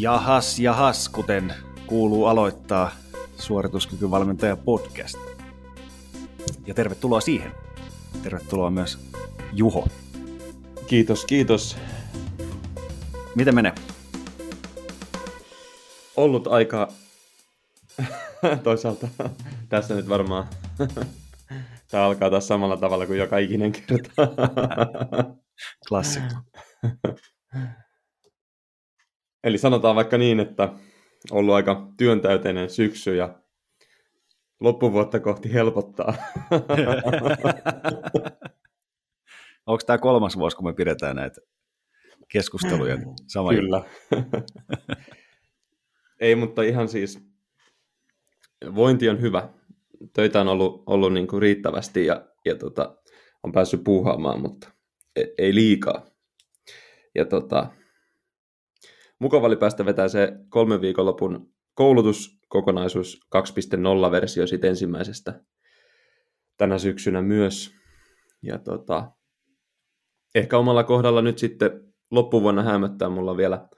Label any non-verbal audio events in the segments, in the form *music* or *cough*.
Jahas, jahas, kuten kuuluu aloittaa suorituskykyvalmentaja podcast. Ja tervetuloa siihen. Tervetuloa myös Juho. Kiitos, kiitos. Miten menee? Ollut aika *laughs* toisaalta tässä nyt varmaan *laughs* Tämä alkaa taas samalla tavalla kuin joka ikinen kerta. Klassikko. *laughs* Eli sanotaan vaikka niin, että ollut aika työntäyteinen syksy ja loppuvuotta kohti helpottaa. *laughs* Onko tämä kolmas vuosi, kun me pidetään näitä keskusteluja sama Kyllä. Ei, mutta ihan siis vointi on hyvä. Töitä on ollut, ollut niin kuin riittävästi ja, ja tota, on päässyt puuhaamaan, mutta ei, ei liikaa. Ja tota, mukava oli päästä vetää se kolmen viikonlopun koulutuskokonaisuus 2.0-versio siitä ensimmäisestä tänä syksynä myös. Ja tota, ehkä omalla kohdalla nyt sitten loppuvuonna hämöttää mulla vielä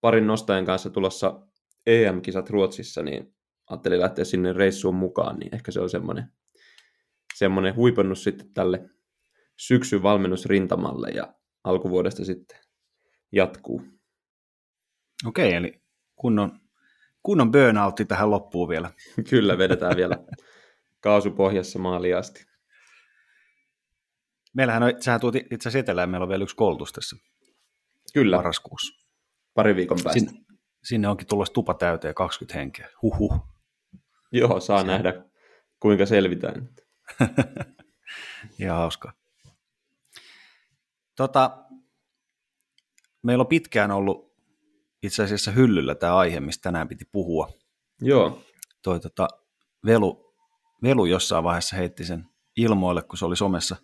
parin nostajan kanssa tulossa EM-kisat Ruotsissa, niin ajattelin lähteä sinne reissuun mukaan, niin ehkä se on semmoinen, semmoinen huipannus sitten tälle syksyn valmennusrintamalle ja alkuvuodesta sitten jatkuu. Okei, eli kunnon, kunnon burnoutti tähän loppuun vielä. *laughs* Kyllä, vedetään vielä kaasupohjassa maaliin asti. Meillähän on, sähän tuot itse asiassa etelään, meillä on vielä yksi koulutus tässä. Kyllä. Marraskuussa. Pari viikon päästä. Sinne, sinne onkin tulossa tupa täyteen 20 henkeä. Huhhuh. Joo, saa Se... nähdä, kuinka selvitään. *laughs* Ihan hauska. Tota, meillä on pitkään ollut itse asiassa hyllyllä tämä aihe, mistä tänään piti puhua. Joo. Toi tota, Velu, Velu jossain vaiheessa heitti sen ilmoille, kun se oli somessa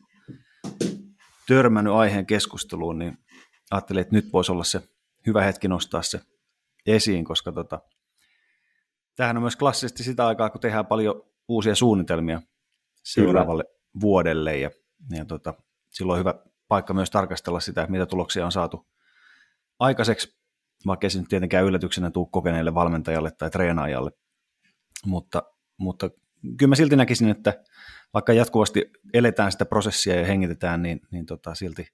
törmännyt aiheen keskusteluun, niin ajattelin, että nyt voisi olla se hyvä hetki nostaa se esiin, koska tota, tämähän on myös klassisesti sitä aikaa, kun tehdään paljon uusia suunnitelmia seuraavalle Kyllä. vuodelle ja, ja tota, silloin on hyvä paikka myös tarkastella sitä, mitä tuloksia on saatu aikaiseksi, vaikka se nyt tietenkään yllätyksenä tuu kokeneelle valmentajalle tai treenaajalle, mutta, mutta kyllä mä silti näkisin, että vaikka jatkuvasti eletään sitä prosessia ja hengitetään, niin, niin tota, silti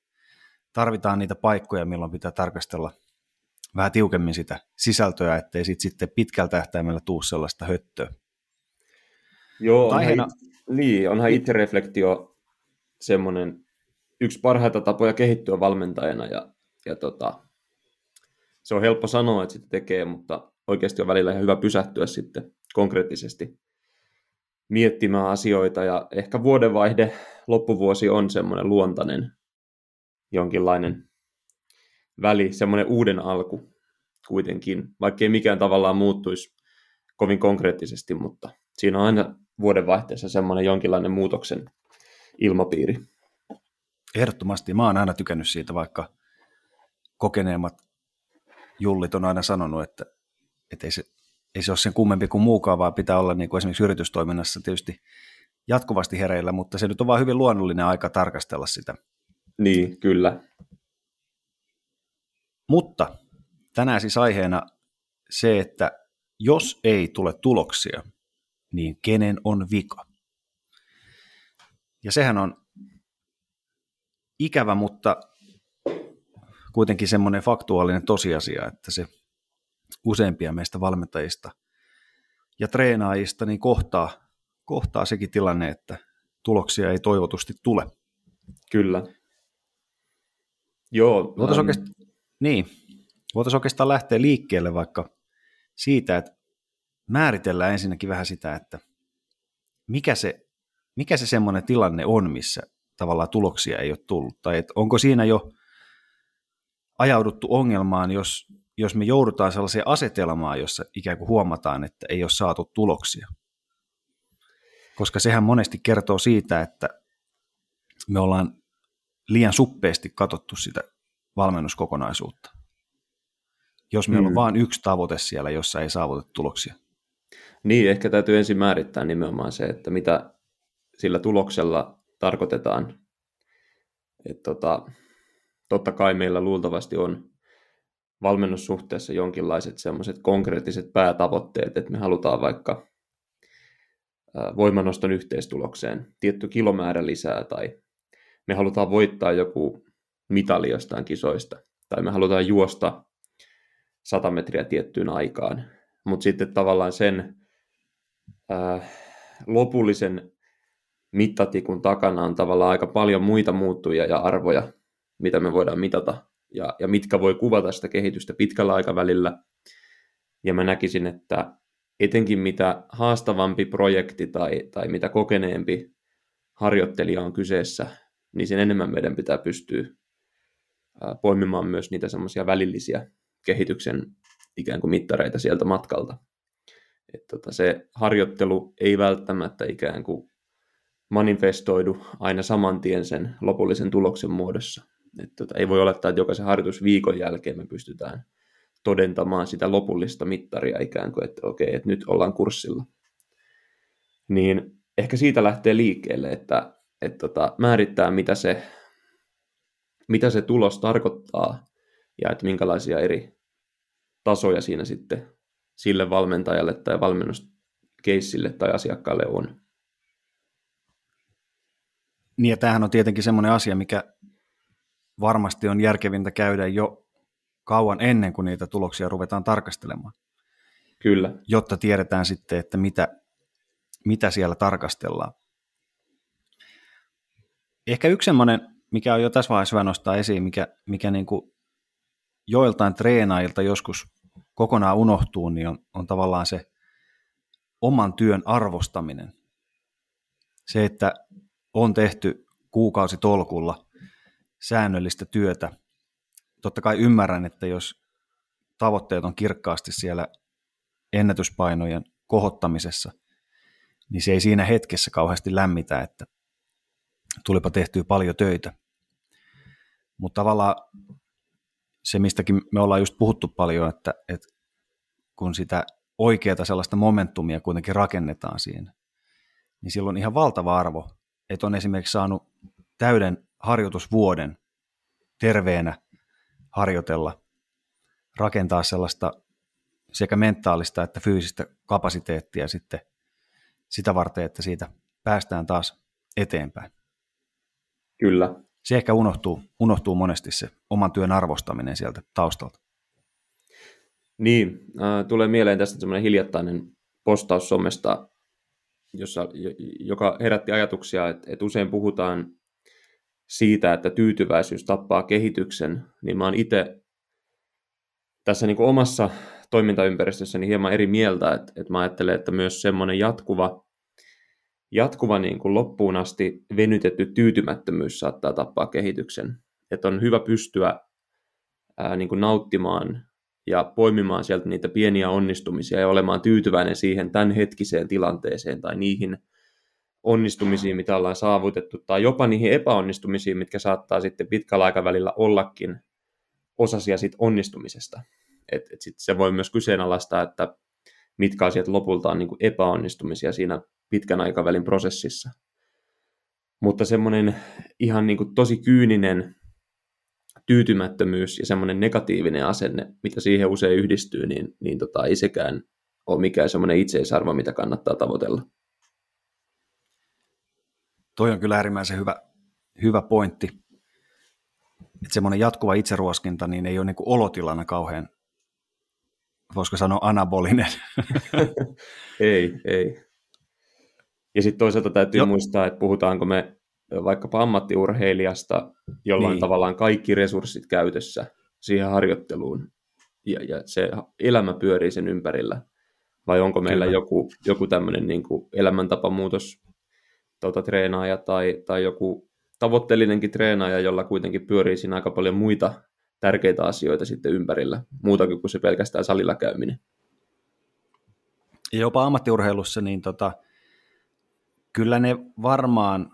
tarvitaan niitä paikkoja, milloin pitää tarkastella vähän tiukemmin sitä sisältöä, ettei sit sitten pitkällä tähtäimellä tuu sellaista höttöä. Joo, onhan, aiheena... niin, onhan itsereflektio semmoinen yksi parhaita tapoja kehittyä valmentajana ja, ja tota, se on helppo sanoa, että sitä tekee, mutta oikeasti on välillä ihan hyvä pysähtyä sitten konkreettisesti miettimään asioita ja ehkä vuodenvaihde, loppuvuosi on semmoinen luontainen jonkinlainen väli, semmoinen uuden alku kuitenkin, vaikkei mikään tavallaan muuttuisi kovin konkreettisesti, mutta siinä on aina vuodenvaihteessa semmoinen jonkinlainen muutoksen ilmapiiri. Ehdottomasti. Mä oon aina tykännyt siitä, vaikka kokeneemmat jullit on aina sanonut, että, että ei, se, ei se ole sen kummempi kuin muukaan, vaan pitää olla niin kuin esimerkiksi yritystoiminnassa tietysti jatkuvasti hereillä, mutta se nyt on vaan hyvin luonnollinen aika tarkastella sitä. Niin, kyllä. Mutta tänään siis aiheena se, että jos ei tule tuloksia, niin kenen on vika? Ja sehän on ikävä, mutta kuitenkin semmoinen faktuaalinen tosiasia, että se useimpia meistä valmentajista ja treenaajista niin kohtaa, kohtaa sekin tilanne, että tuloksia ei toivotusti tule. Kyllä. Joo. Voitaisiin um... oikeastaan, niin, voitaisiin oikeastaan lähteä liikkeelle vaikka siitä, että määritellään ensinnäkin vähän sitä, että mikä se, mikä se semmoinen tilanne on, missä tavallaan tuloksia ei ole tullut, tai että onko siinä jo ajauduttu ongelmaan, jos, jos me joudutaan sellaiseen asetelmaan, jossa ikään kuin huomataan, että ei ole saatu tuloksia. Koska sehän monesti kertoo siitä, että me ollaan liian suppeasti katsottu sitä valmennuskokonaisuutta. Jos meillä mm. on vain yksi tavoite siellä, jossa ei saavutettu tuloksia. Niin, ehkä täytyy ensin määrittää nimenomaan se, että mitä sillä tuloksella tarkoitetaan. Et tota, totta kai meillä luultavasti on valmennussuhteessa jonkinlaiset semmoiset konkreettiset päätavoitteet, että me halutaan vaikka voimanoston yhteistulokseen tietty kilomäärä lisää tai me halutaan voittaa joku mitali jostain kisoista tai me halutaan juosta 100 metriä tiettyyn aikaan. Mutta sitten tavallaan sen ää, lopullisen mittatikun takana on tavallaan aika paljon muita muuttujia ja arvoja, mitä me voidaan mitata ja, ja mitkä voi kuvata sitä kehitystä pitkällä aikavälillä. Ja mä näkisin, että etenkin mitä haastavampi projekti tai, tai mitä kokeneempi harjoittelija on kyseessä, niin sen enemmän meidän pitää pystyä poimimaan myös niitä semmoisia välillisiä kehityksen ikään kuin mittareita sieltä matkalta. Et tota, se harjoittelu ei välttämättä ikään kuin manifestoidu aina saman tien sen lopullisen tuloksen muodossa. Et tota, ei voi olettaa, että jokaisen harjoitusviikon jälkeen me pystytään todentamaan sitä lopullista mittaria ikään kuin, että okei, että nyt ollaan kurssilla. Niin ehkä siitä lähtee liikkeelle, että, että tota, määrittää, mitä se, mitä se tulos tarkoittaa ja että minkälaisia eri tasoja siinä sitten sille valmentajalle tai valmennuskeissille tai asiakkaalle on. Niin ja tämähän on tietenkin semmoinen asia, mikä varmasti on järkevintä käydä jo kauan ennen kuin niitä tuloksia ruvetaan tarkastelemaan. Kyllä. Jotta tiedetään sitten, että mitä, mitä siellä tarkastellaan. Ehkä yksi semmoinen, mikä on jo tässä vaiheessa hyvä nostaa esiin, mikä, mikä niin kuin joiltain treenaajilta joskus kokonaan unohtuu, niin on, on tavallaan se oman työn arvostaminen. Se, että on tehty kuukausi tolkulla säännöllistä työtä. Totta kai ymmärrän, että jos tavoitteet on kirkkaasti siellä ennätyspainojen kohottamisessa, niin se ei siinä hetkessä kauheasti lämmitä, että tulipa tehtyä paljon töitä. Mutta tavallaan se, mistäkin me ollaan just puhuttu paljon, että, että kun sitä oikeata sellaista momentumia kuitenkin rakennetaan siinä, niin silloin ihan valtava arvo, että on esimerkiksi saanut täyden harjoitusvuoden terveenä harjoitella, rakentaa sellaista sekä mentaalista että fyysistä kapasiteettia sitten sitä varten, että siitä päästään taas eteenpäin. Kyllä. Se ehkä unohtuu, unohtuu monesti se oman työn arvostaminen sieltä taustalta. Niin, äh, tulee mieleen tästä semmoinen hiljattainen postaus somesta, jossa, joka herätti ajatuksia, että, että usein puhutaan siitä, että tyytyväisyys tappaa kehityksen, niin mä oon itse tässä niin kuin omassa toimintaympäristössäni hieman eri mieltä, että, että mä ajattelen, että myös semmoinen jatkuva, jatkuva niin kuin loppuun asti venytetty tyytymättömyys saattaa tappaa kehityksen. Että on hyvä pystyä ää, niin kuin nauttimaan ja poimimaan sieltä niitä pieniä onnistumisia ja olemaan tyytyväinen siihen tämänhetkiseen tilanteeseen tai niihin onnistumisiin, mitä ollaan saavutettu, tai jopa niihin epäonnistumisiin, mitkä saattaa sitten pitkällä aikavälillä ollakin osasia siitä onnistumisesta. Et, et sit se voi myös kyseenalaistaa, että mitkä asiat lopulta on niin kuin epäonnistumisia siinä pitkän aikavälin prosessissa. Mutta semmoinen ihan niin kuin tosi kyyninen tyytymättömyys ja semmoinen negatiivinen asenne, mitä siihen usein yhdistyy, niin, niin tota, ei sekään ole mikään semmoinen itseisarvo, mitä kannattaa tavoitella. Toi on kyllä äärimmäisen hyvä, hyvä pointti. Että semmoinen jatkuva itseruoskinta niin ei ole niin olotilana kauhean, voisiko sanoa anabolinen. *laughs* ei, ei. Ja sitten toisaalta täytyy jo. muistaa, että puhutaanko me vaikkapa ammattiurheilijasta, jolla niin. on tavallaan kaikki resurssit käytössä siihen harjoitteluun, ja, ja se elämä pyörii sen ympärillä, vai onko meillä Kyllä. joku, joku tämmöinen niin elämäntapamuutos tuota, treenaaja tai, tai joku tavoitteellinenkin treenaaja, jolla kuitenkin pyörii siinä aika paljon muita tärkeitä asioita sitten ympärillä, muutakin kuin se pelkästään salilla käyminen. Ja jopa ammattiurheilussa, niin tota, kyllä ne varmaan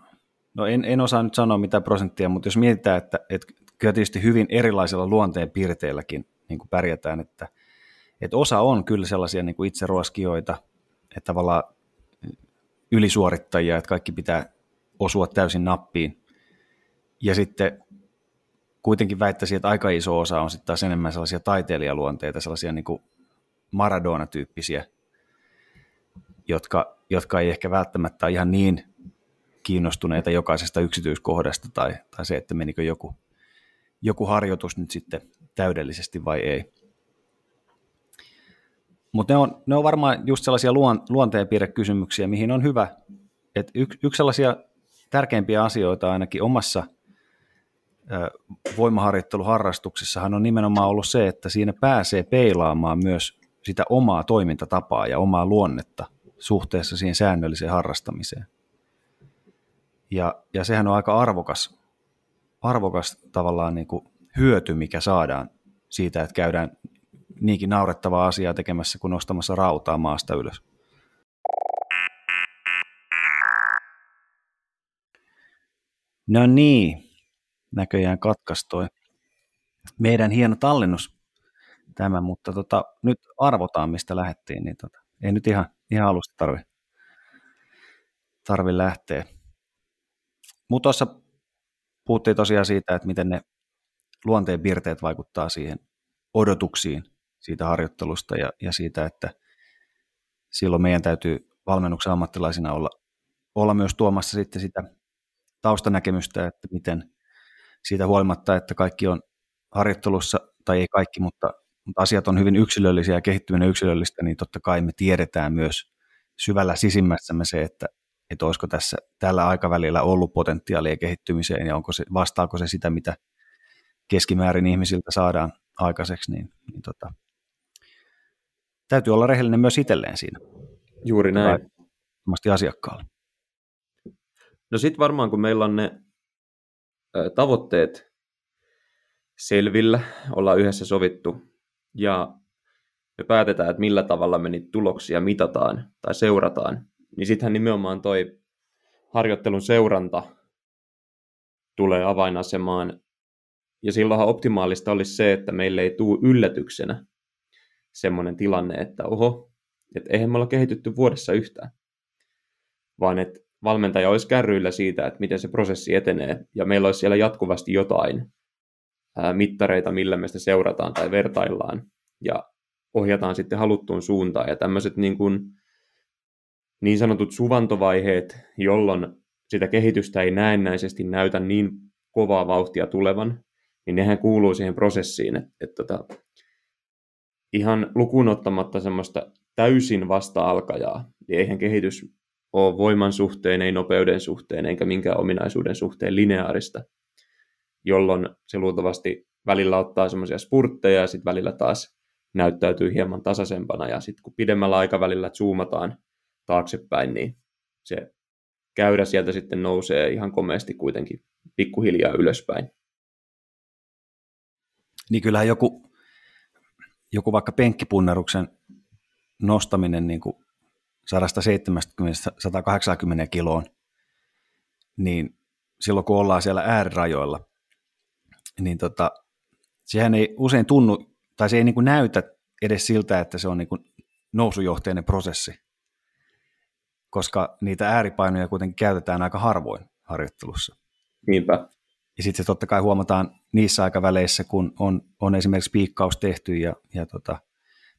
No en, en osaa nyt sanoa mitä prosenttia, mutta jos mietitään, että, että kyllä tietysti hyvin erilaisilla luonteen piirteilläkin niin kuin pärjätään, että, että osa on kyllä sellaisia niin kuin itseruoskijoita, että tavallaan ylisuorittajia, että kaikki pitää osua täysin nappiin. Ja sitten kuitenkin väittäisin, että aika iso osa on sitten taas enemmän sellaisia taiteilijaluonteita, sellaisia niin Maradona-tyyppisiä, jotka, jotka ei ehkä välttämättä ole ihan niin kiinnostuneita jokaisesta yksityiskohdasta tai, tai se, että menikö joku, joku harjoitus nyt sitten täydellisesti vai ei. Mutta ne on, ne on varmaan just sellaisia luon, luonteenpiirrekysymyksiä, mihin on hyvä, että yksi, yksi sellaisia tärkeimpiä asioita ainakin omassa voimaharjoitteluharrastuksessahan on nimenomaan ollut se, että siinä pääsee peilaamaan myös sitä omaa toimintatapaa ja omaa luonnetta suhteessa siihen säännölliseen harrastamiseen. Ja, ja sehän on aika arvokas, arvokas tavallaan niin kuin hyöty, mikä saadaan siitä, että käydään niinkin naurettavaa asiaa tekemässä kuin nostamassa rautaa maasta ylös. No niin, näköjään katkaistoi meidän hieno tallennus tämä, mutta tota, nyt arvotaan, mistä lähdettiin, niin tota, ei nyt ihan, ihan alusta tarvi, tarvi lähteä. Mutta tuossa puhuttiin tosiaan siitä, että miten ne luonteen piirteet vaikuttaa siihen odotuksiin siitä harjoittelusta ja, ja siitä, että silloin meidän täytyy valmennuksen ammattilaisina olla, olla myös tuomassa sitten sitä taustanäkemystä, että miten siitä huolimatta, että kaikki on harjoittelussa, tai ei kaikki, mutta, mutta asiat on hyvin yksilöllisiä ja kehittyminen yksilöllistä, niin totta kai me tiedetään myös syvällä sisimmässämme se, että, että olisiko tässä tällä aikavälillä ollut potentiaalia kehittymiseen ja onko se, vastaako se sitä, mitä keskimäärin ihmisiltä saadaan aikaiseksi, niin, niin tota, täytyy olla rehellinen myös itselleen siinä. Juuri näin. asiakkaalle. No sitten varmaan, kun meillä on ne tavoitteet selvillä, ollaan yhdessä sovittu ja me päätetään, että millä tavalla me niitä tuloksia mitataan tai seurataan, niin sittenhän nimenomaan toi harjoittelun seuranta tulee avainasemaan. Ja silloinhan optimaalista olisi se, että meille ei tule yllätyksenä semmoinen tilanne, että oho, että eihän me olla kehitytty vuodessa yhtään, vaan että valmentaja olisi kärryillä siitä, että miten se prosessi etenee, ja meillä olisi siellä jatkuvasti jotain ää, mittareita, millä me sitä seurataan tai vertaillaan, ja ohjataan sitten haluttuun suuntaan, ja tämmöiset niin, kuin, niin sanotut suvantovaiheet, jolloin sitä kehitystä ei näennäisesti näytä niin kovaa vauhtia tulevan, niin nehän kuuluu siihen prosessiin, että, että, että ihan lukuun ottamatta semmoista täysin vasta-alkajaa, niin eihän kehitys ole voiman suhteen, ei nopeuden suhteen, eikä minkään ominaisuuden suhteen lineaarista, jolloin se luultavasti välillä ottaa semmoisia spurtteja ja sitten välillä taas näyttäytyy hieman tasaisempana ja sitten kun pidemmällä aikavälillä zoomataan taaksepäin, niin se käyrä sieltä sitten nousee ihan komeasti kuitenkin pikkuhiljaa ylöspäin. Niin kyllähän joku, joku vaikka penkkipunneruksen nostaminen niin kuin 170-180 kiloon, niin silloin kun ollaan siellä äärirajoilla, niin tota, sehän ei usein tunnu, tai se ei niin kuin näytä edes siltä, että se on niin kuin nousujohteinen prosessi, koska niitä ääripainoja kuitenkin käytetään aika harvoin harjoittelussa. Niinpä. Ja sitten se totta kai huomataan niissä aikaväleissä, kun on, on esimerkiksi piikkaus tehty ja, ja tota,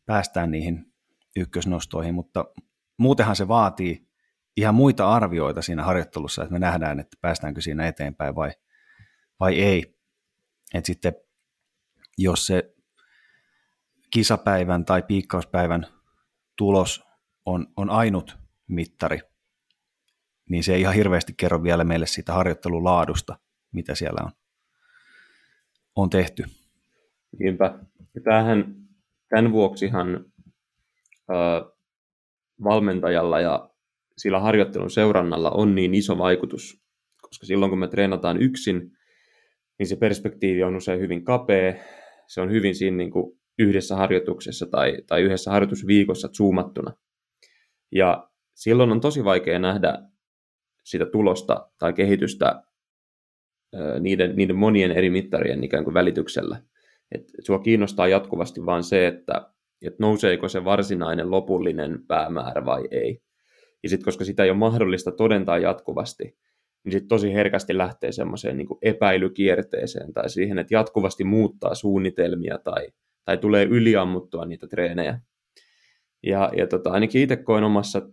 päästään niihin ykkösnostoihin, mutta muutenhan se vaatii ihan muita arvioita siinä harjoittelussa, että me nähdään, että päästäänkö siinä eteenpäin vai, vai ei. Et sitten jos se kisapäivän tai piikkauspäivän tulos on, on ainut mittari, niin se ei ihan hirveästi kerro vielä meille siitä harjoittelun laadusta, mitä siellä on, on tehty. Niinpä. Ja tämähän, tämän vuoksihan äh, valmentajalla ja sillä harjoittelun seurannalla on niin iso vaikutus, koska silloin kun me treenataan yksin, niin se perspektiivi on usein hyvin kapea, se on hyvin siinä niin kuin yhdessä harjoituksessa tai, tai yhdessä harjoitusviikossa zoomattuna. Ja silloin on tosi vaikea nähdä sitä tulosta tai kehitystä niiden, niiden monien eri mittarien ikään kuin välityksellä. Et, et sua kiinnostaa jatkuvasti vain se, että että nouseeko se varsinainen lopullinen päämäärä vai ei. Ja sitten koska sitä ei ole mahdollista todentaa jatkuvasti, niin sitten tosi herkästi lähtee semmoiseen niin epäilykierteeseen tai siihen, että jatkuvasti muuttaa suunnitelmia tai, tai tulee yliammuttua niitä treenejä. Ja, ja tota, ainakin itse koen omassa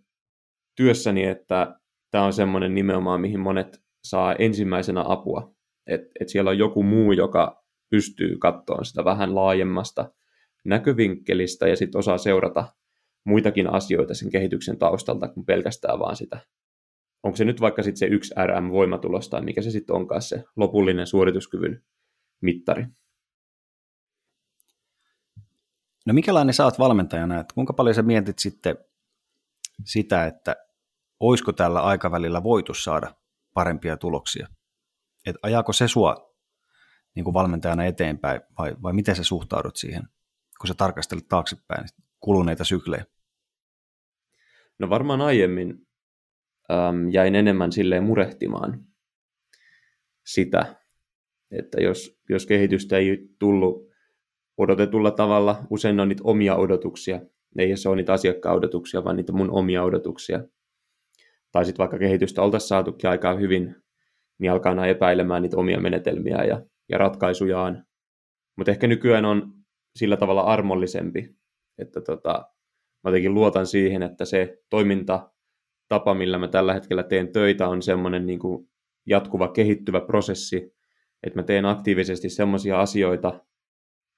työssäni, että tämä on semmoinen nimenomaan, mihin monet saa ensimmäisenä apua. Että et siellä on joku muu, joka pystyy katsoa sitä vähän laajemmasta näkövinkkelistä ja sitten osaa seurata muitakin asioita sen kehityksen taustalta kuin pelkästään vaan sitä. Onko se nyt vaikka sitten se yksi RM-voimatulos tai mikä se sitten onkaan se lopullinen suorituskyvyn mittari? No mikälainen sä oot valmentajana, että kuinka paljon sä mietit sitten sitä, että olisiko tällä aikavälillä voitu saada parempia tuloksia? Että ajaako se sua niin kuin valmentajana eteenpäin vai, vai miten sä suhtaudut siihen, kun sä tarkastelet taaksepäin kuluneita syklejä? No varmaan aiemmin äm, jäin enemmän silleen murehtimaan sitä, että jos, jos kehitystä ei tullut odotetulla tavalla, usein on niitä omia odotuksia, ei se ole niitä asiakkaan odotuksia, vaan niitä mun omia odotuksia. Tai sitten vaikka kehitystä oltaisiin saatukin aikaa hyvin, niin alkaa aina epäilemään niitä omia menetelmiä ja, ja ratkaisujaan. Mutta ehkä nykyään on sillä tavalla armollisempi, että tota, mä jotenkin luotan siihen, että se toiminta tapa, millä mä tällä hetkellä teen töitä, on semmoinen niin jatkuva kehittyvä prosessi, että mä teen aktiivisesti semmoisia asioita,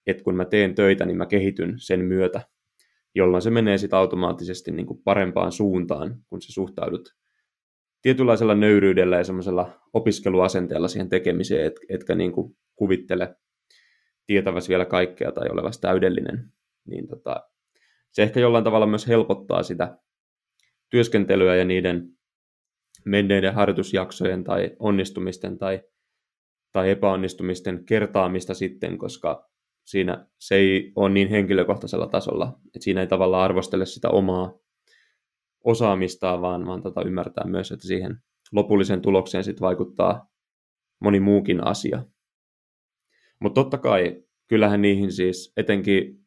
että kun mä teen töitä, niin mä kehityn sen myötä, jolloin se menee sitten automaattisesti niin kuin parempaan suuntaan, kun sä suhtaudut tietynlaisella nöyryydellä ja semmoisella opiskeluasenteella siihen tekemiseen, et, etkä niin kuin kuvittele tietäväsi vielä kaikkea tai olevasi täydellinen, niin tota, se ehkä jollain tavalla myös helpottaa sitä työskentelyä ja niiden menneiden harjoitusjaksojen tai onnistumisten tai, tai epäonnistumisten kertaamista sitten, koska siinä se ei ole niin henkilökohtaisella tasolla, että siinä ei tavallaan arvostele sitä omaa osaamistaan, vaan, vaan tota ymmärtää myös, että siihen lopulliseen tulokseen sit vaikuttaa moni muukin asia. Mutta totta kai, kyllähän niihin siis etenkin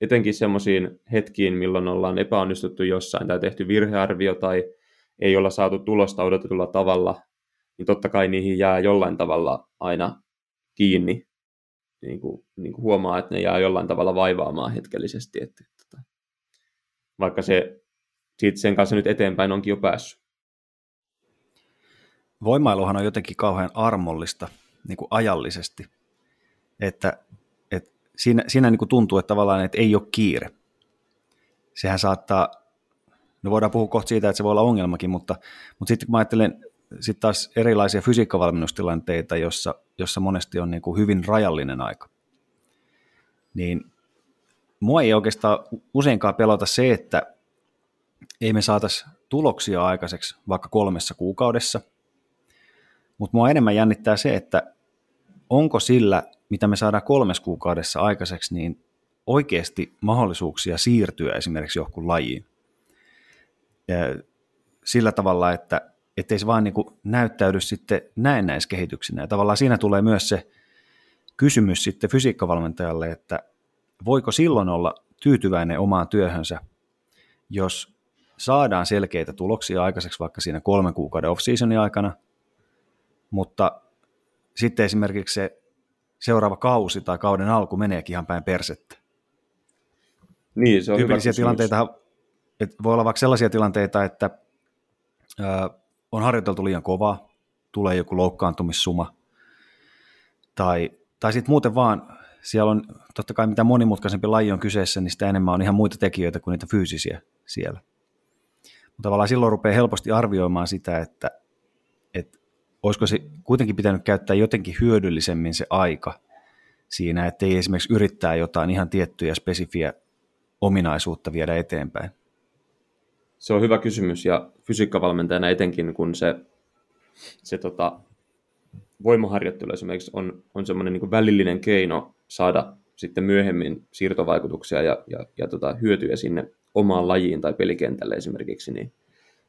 etenkin semmoisiin hetkiin, milloin ollaan epäonnistuttu jossain tai tehty virhearvio tai ei olla saatu tulosta odotetulla tavalla, niin totta kai niihin jää jollain tavalla aina kiinni. Niin kuin, niin kuin huomaa, että ne jää jollain tavalla vaivaamaan hetkellisesti. Että, että, tota, vaikka se siitä sen kanssa nyt eteenpäin onkin jo päässyt. Voimailuhan on jotenkin kauhean armollista niin kuin ajallisesti, että siinä, siinä niin kuin tuntuu, että tavallaan että ei ole kiire. Sehän saattaa, no voidaan puhua kohta siitä, että se voi olla ongelmakin, mutta, mutta sitten kun mä ajattelen sitten taas erilaisia fysiikkavalmennustilanteita, jossa, jossa monesti on niin kuin hyvin rajallinen aika, niin mua ei oikeastaan useinkaan pelota se, että ei me saataisi tuloksia aikaiseksi vaikka kolmessa kuukaudessa, mutta mua enemmän jännittää se, että onko sillä mitä me saadaan kolmes kuukaudessa aikaiseksi, niin oikeasti mahdollisuuksia siirtyä esimerkiksi johonkin lajiin. Ja sillä tavalla, että ettei se vaan niin kuin näyttäydy sitten näennäiskehityksinä. Ja tavallaan siinä tulee myös se kysymys sitten fysiikkavalmentajalle, että voiko silloin olla tyytyväinen omaan työhönsä, jos saadaan selkeitä tuloksia aikaiseksi vaikka siinä kolmen kuukauden off-seasonin aikana, mutta sitten esimerkiksi se seuraava kausi tai kauden alku meneekin ihan päin persettä. Niin, se on Tyypillisiä tilanteita, että voi olla vaikka sellaisia tilanteita, että ö, on harjoiteltu liian kovaa, tulee joku loukkaantumissuma, tai, tai sitten muuten vaan, siellä on totta kai mitä monimutkaisempi laji on kyseessä, niin sitä enemmän on ihan muita tekijöitä kuin niitä fyysisiä siellä. Mutta tavallaan silloin rupeaa helposti arvioimaan sitä, että, että olisiko se kuitenkin pitänyt käyttää jotenkin hyödyllisemmin se aika siinä, että ei esimerkiksi yrittää jotain ihan tiettyjä spesifiä ominaisuutta viedä eteenpäin? Se on hyvä kysymys ja fysiikkavalmentajana etenkin, kun se, se tota, voimaharjoittelu esimerkiksi on, on semmoinen niin välillinen keino saada sitten myöhemmin siirtovaikutuksia ja, ja, ja tota, hyötyjä sinne omaan lajiin tai pelikentälle esimerkiksi, niin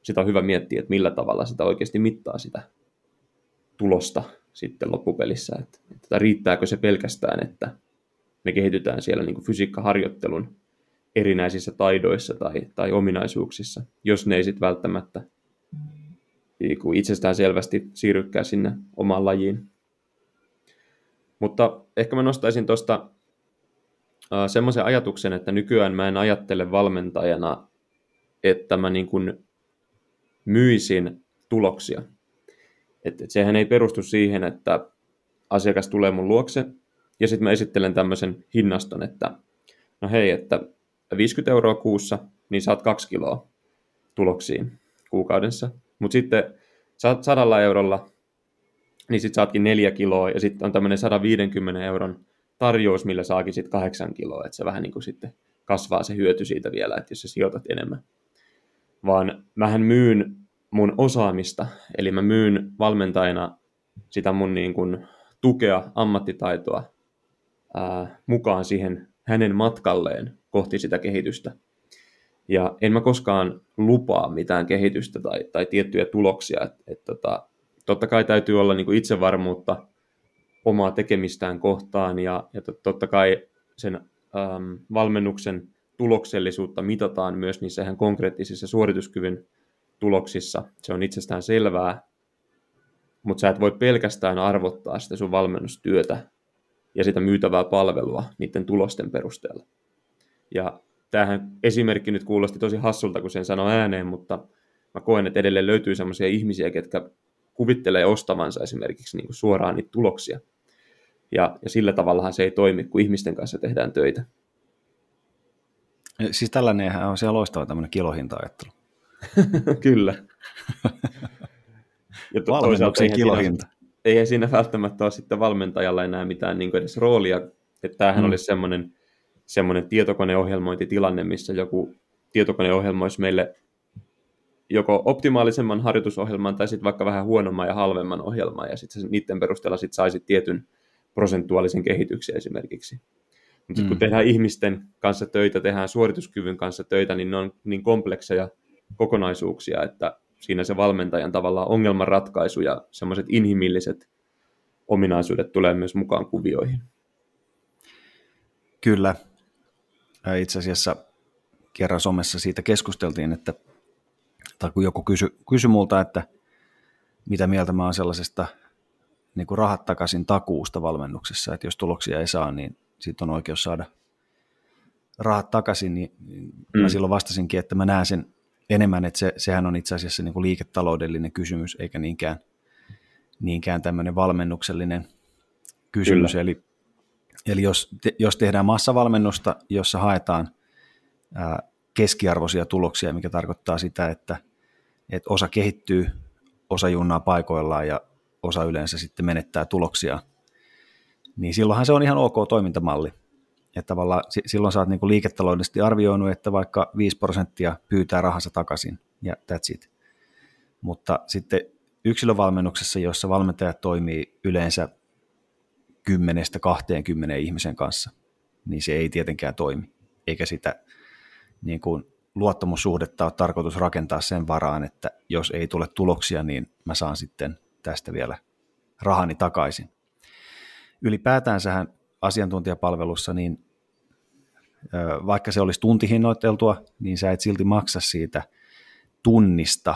sitä on hyvä miettiä, että millä tavalla sitä oikeasti mittaa sitä tulosta sitten loppupelissä, että, että riittääkö se pelkästään, että me kehitytään siellä niin fysiikkaharjoittelun erinäisissä taidoissa tai, tai ominaisuuksissa, jos ne ei sitten välttämättä niin itsestään selvästi siirrykkää sinne omaan lajiin. Mutta ehkä mä nostaisin tuosta uh, semmoisen ajatuksen, että nykyään mä en ajattele valmentajana, että mä niin kuin myisin tuloksia. Et, et sehän ei perustu siihen, että asiakas tulee mun luokse ja sitten mä esittelen tämmöisen hinnaston, että no hei, että 50 euroa kuussa, niin saat kaksi kiloa tuloksiin kuukaudessa. Mutta sitten sadalla eurolla, niin sitten saatkin neljä kiloa, ja sitten on tämmöinen 150 euron tarjous, millä saakin sitten kahdeksan kiloa, että se vähän niin kuin sitten kasvaa se hyöty siitä vielä, että jos sä sijoitat enemmän. Vaan mähän myyn mun osaamista, eli mä myyn valmentajana sitä mun niin kuin tukea, ammattitaitoa ää, mukaan siihen hänen matkalleen kohti sitä kehitystä. Ja en mä koskaan lupaa mitään kehitystä tai, tai tiettyjä tuloksia. Et, et tota, totta kai täytyy olla niin itsevarmuutta omaa tekemistään kohtaan ja, ja totta kai sen äm, valmennuksen tuloksellisuutta mitataan myös niissä ihan konkreettisissa suorituskyvyn tuloksissa. Se on itsestään selvää, mutta sä et voi pelkästään arvottaa sitä sun valmennustyötä ja sitä myytävää palvelua niiden tulosten perusteella. Ja tämähän esimerkki nyt kuulosti tosi hassulta, kun sen sanoi ääneen, mutta mä koen, että edelleen löytyy sellaisia ihmisiä, ketkä kuvittelee ostavansa esimerkiksi niin kuin suoraan niitä tuloksia. Ja, ja sillä tavallahan se ei toimi, kun ihmisten kanssa tehdään töitä. Siis tällainen on siellä loistava tämmöinen kilohinta-ajattelu. *laughs* Kyllä. *laughs* ja to- Valmennuksen kilohinta. Siinä, eihän siinä välttämättä ole sitten valmentajalla enää mitään niin edes roolia. Että tämähän mm. olisi semmoinen semmoinen tietokoneohjelmointitilanne, missä joku tietokone ohjelmoisi meille joko optimaalisemman harjoitusohjelman tai sitten vaikka vähän huonomman ja halvemman ohjelman, ja sitten niiden perusteella sit saisit tietyn prosentuaalisen kehityksen esimerkiksi. Mutta mm. kun tehdään ihmisten kanssa töitä, tehdään suorituskyvyn kanssa töitä, niin ne on niin komplekseja kokonaisuuksia, että siinä se valmentajan tavallaan ongelmanratkaisu ja semmoiset inhimilliset ominaisuudet tulee myös mukaan kuvioihin. Kyllä, itse asiassa kerran somessa siitä keskusteltiin, että tai kun joku kysyi kysy multa, että mitä mieltä mä oon sellaisesta niin kuin rahat takaisin takuusta valmennuksessa, että jos tuloksia ei saa, niin sitten on oikeus saada rahat takaisin, niin mm. mä silloin vastasinkin, että mä näen sen enemmän, että se, sehän on itse asiassa niin kuin liiketaloudellinen kysymys, eikä niinkään, niinkään tämmöinen valmennuksellinen kysymys. Kyllä. Eli Eli jos, te, jos tehdään massavalmennusta, jossa haetaan ää, keskiarvoisia tuloksia, mikä tarkoittaa sitä, että, että osa kehittyy, osa junnaa paikoillaan ja osa yleensä sitten menettää tuloksia, niin silloinhan se on ihan ok toimintamalli. Että tavallaan silloin sä oot niin liiketaloudellisesti arvioinut, että vaikka 5 prosenttia pyytää rahansa takaisin ja that's it. Mutta sitten yksilövalmennuksessa, jossa valmentajat toimii yleensä 10-20 ihmisen kanssa, niin se ei tietenkään toimi. Eikä sitä niin kuin luottamussuhdetta ole tarkoitus rakentaa sen varaan, että jos ei tule tuloksia, niin mä saan sitten tästä vielä rahani takaisin. Ylipäätäänsähän asiantuntijapalvelussa, niin vaikka se olisi tuntihinnoiteltua, niin sä et silti maksa siitä tunnista,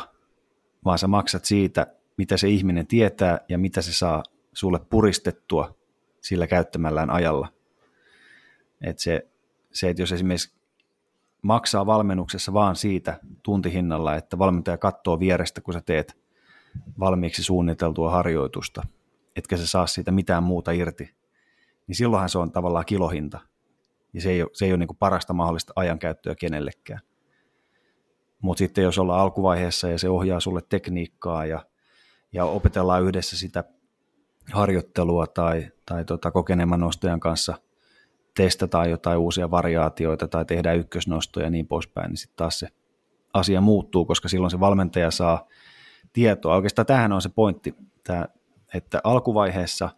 vaan sä maksat siitä, mitä se ihminen tietää ja mitä se saa sulle puristettua sillä käyttämällään ajalla. Et se, se, että jos esimerkiksi maksaa valmennuksessa vaan siitä tuntihinnalla, että valmentaja katsoo vierestä, kun sä teet valmiiksi suunniteltua harjoitusta, etkä sä saa siitä mitään muuta irti, niin silloinhan se on tavallaan kilohinta. Ja se ei ole, se ei ole niin parasta mahdollista ajankäyttöä kenellekään. Mutta sitten jos ollaan alkuvaiheessa ja se ohjaa sulle tekniikkaa ja, ja opetellaan yhdessä sitä harjoittelua tai, tai tota, kokeneemman nostajan kanssa testataan jotain uusia variaatioita tai tehdään ykkösnostoja ja niin poispäin, niin sitten taas se asia muuttuu, koska silloin se valmentaja saa tietoa. Oikeastaan tähän on se pointti, tämä, että alkuvaiheessa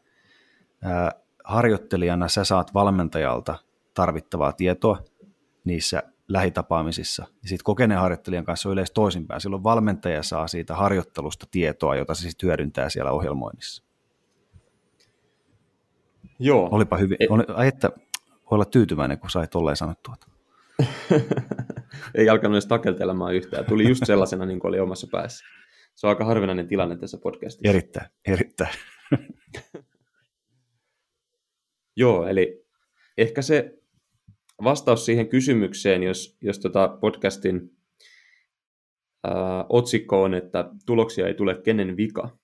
ää, harjoittelijana sä saat valmentajalta tarvittavaa tietoa niissä lähitapaamisissa. Ja sitten kokeneen harjoittelijan kanssa on yleensä toisinpäin. Silloin valmentaja saa siitä harjoittelusta tietoa, jota se sitten hyödyntää siellä ohjelmoinnissa. Joo. Olipa hyvin. E- Oli, ai että voi olla tyytyväinen, kun sai tolleen sanottua. *laughs* Ei alkanut edes takeltelemaan yhtään. Tuli just sellaisena, niin kuin oli omassa päässä. se on aika harvinainen tilanne tässä podcastissa. Erittäin, erittäin. *laughs* Joo, eli ehkä se vastaus siihen kysymykseen, jos, jos tota podcastin ää, otsikko on, että tuloksia ei tule kenen vika,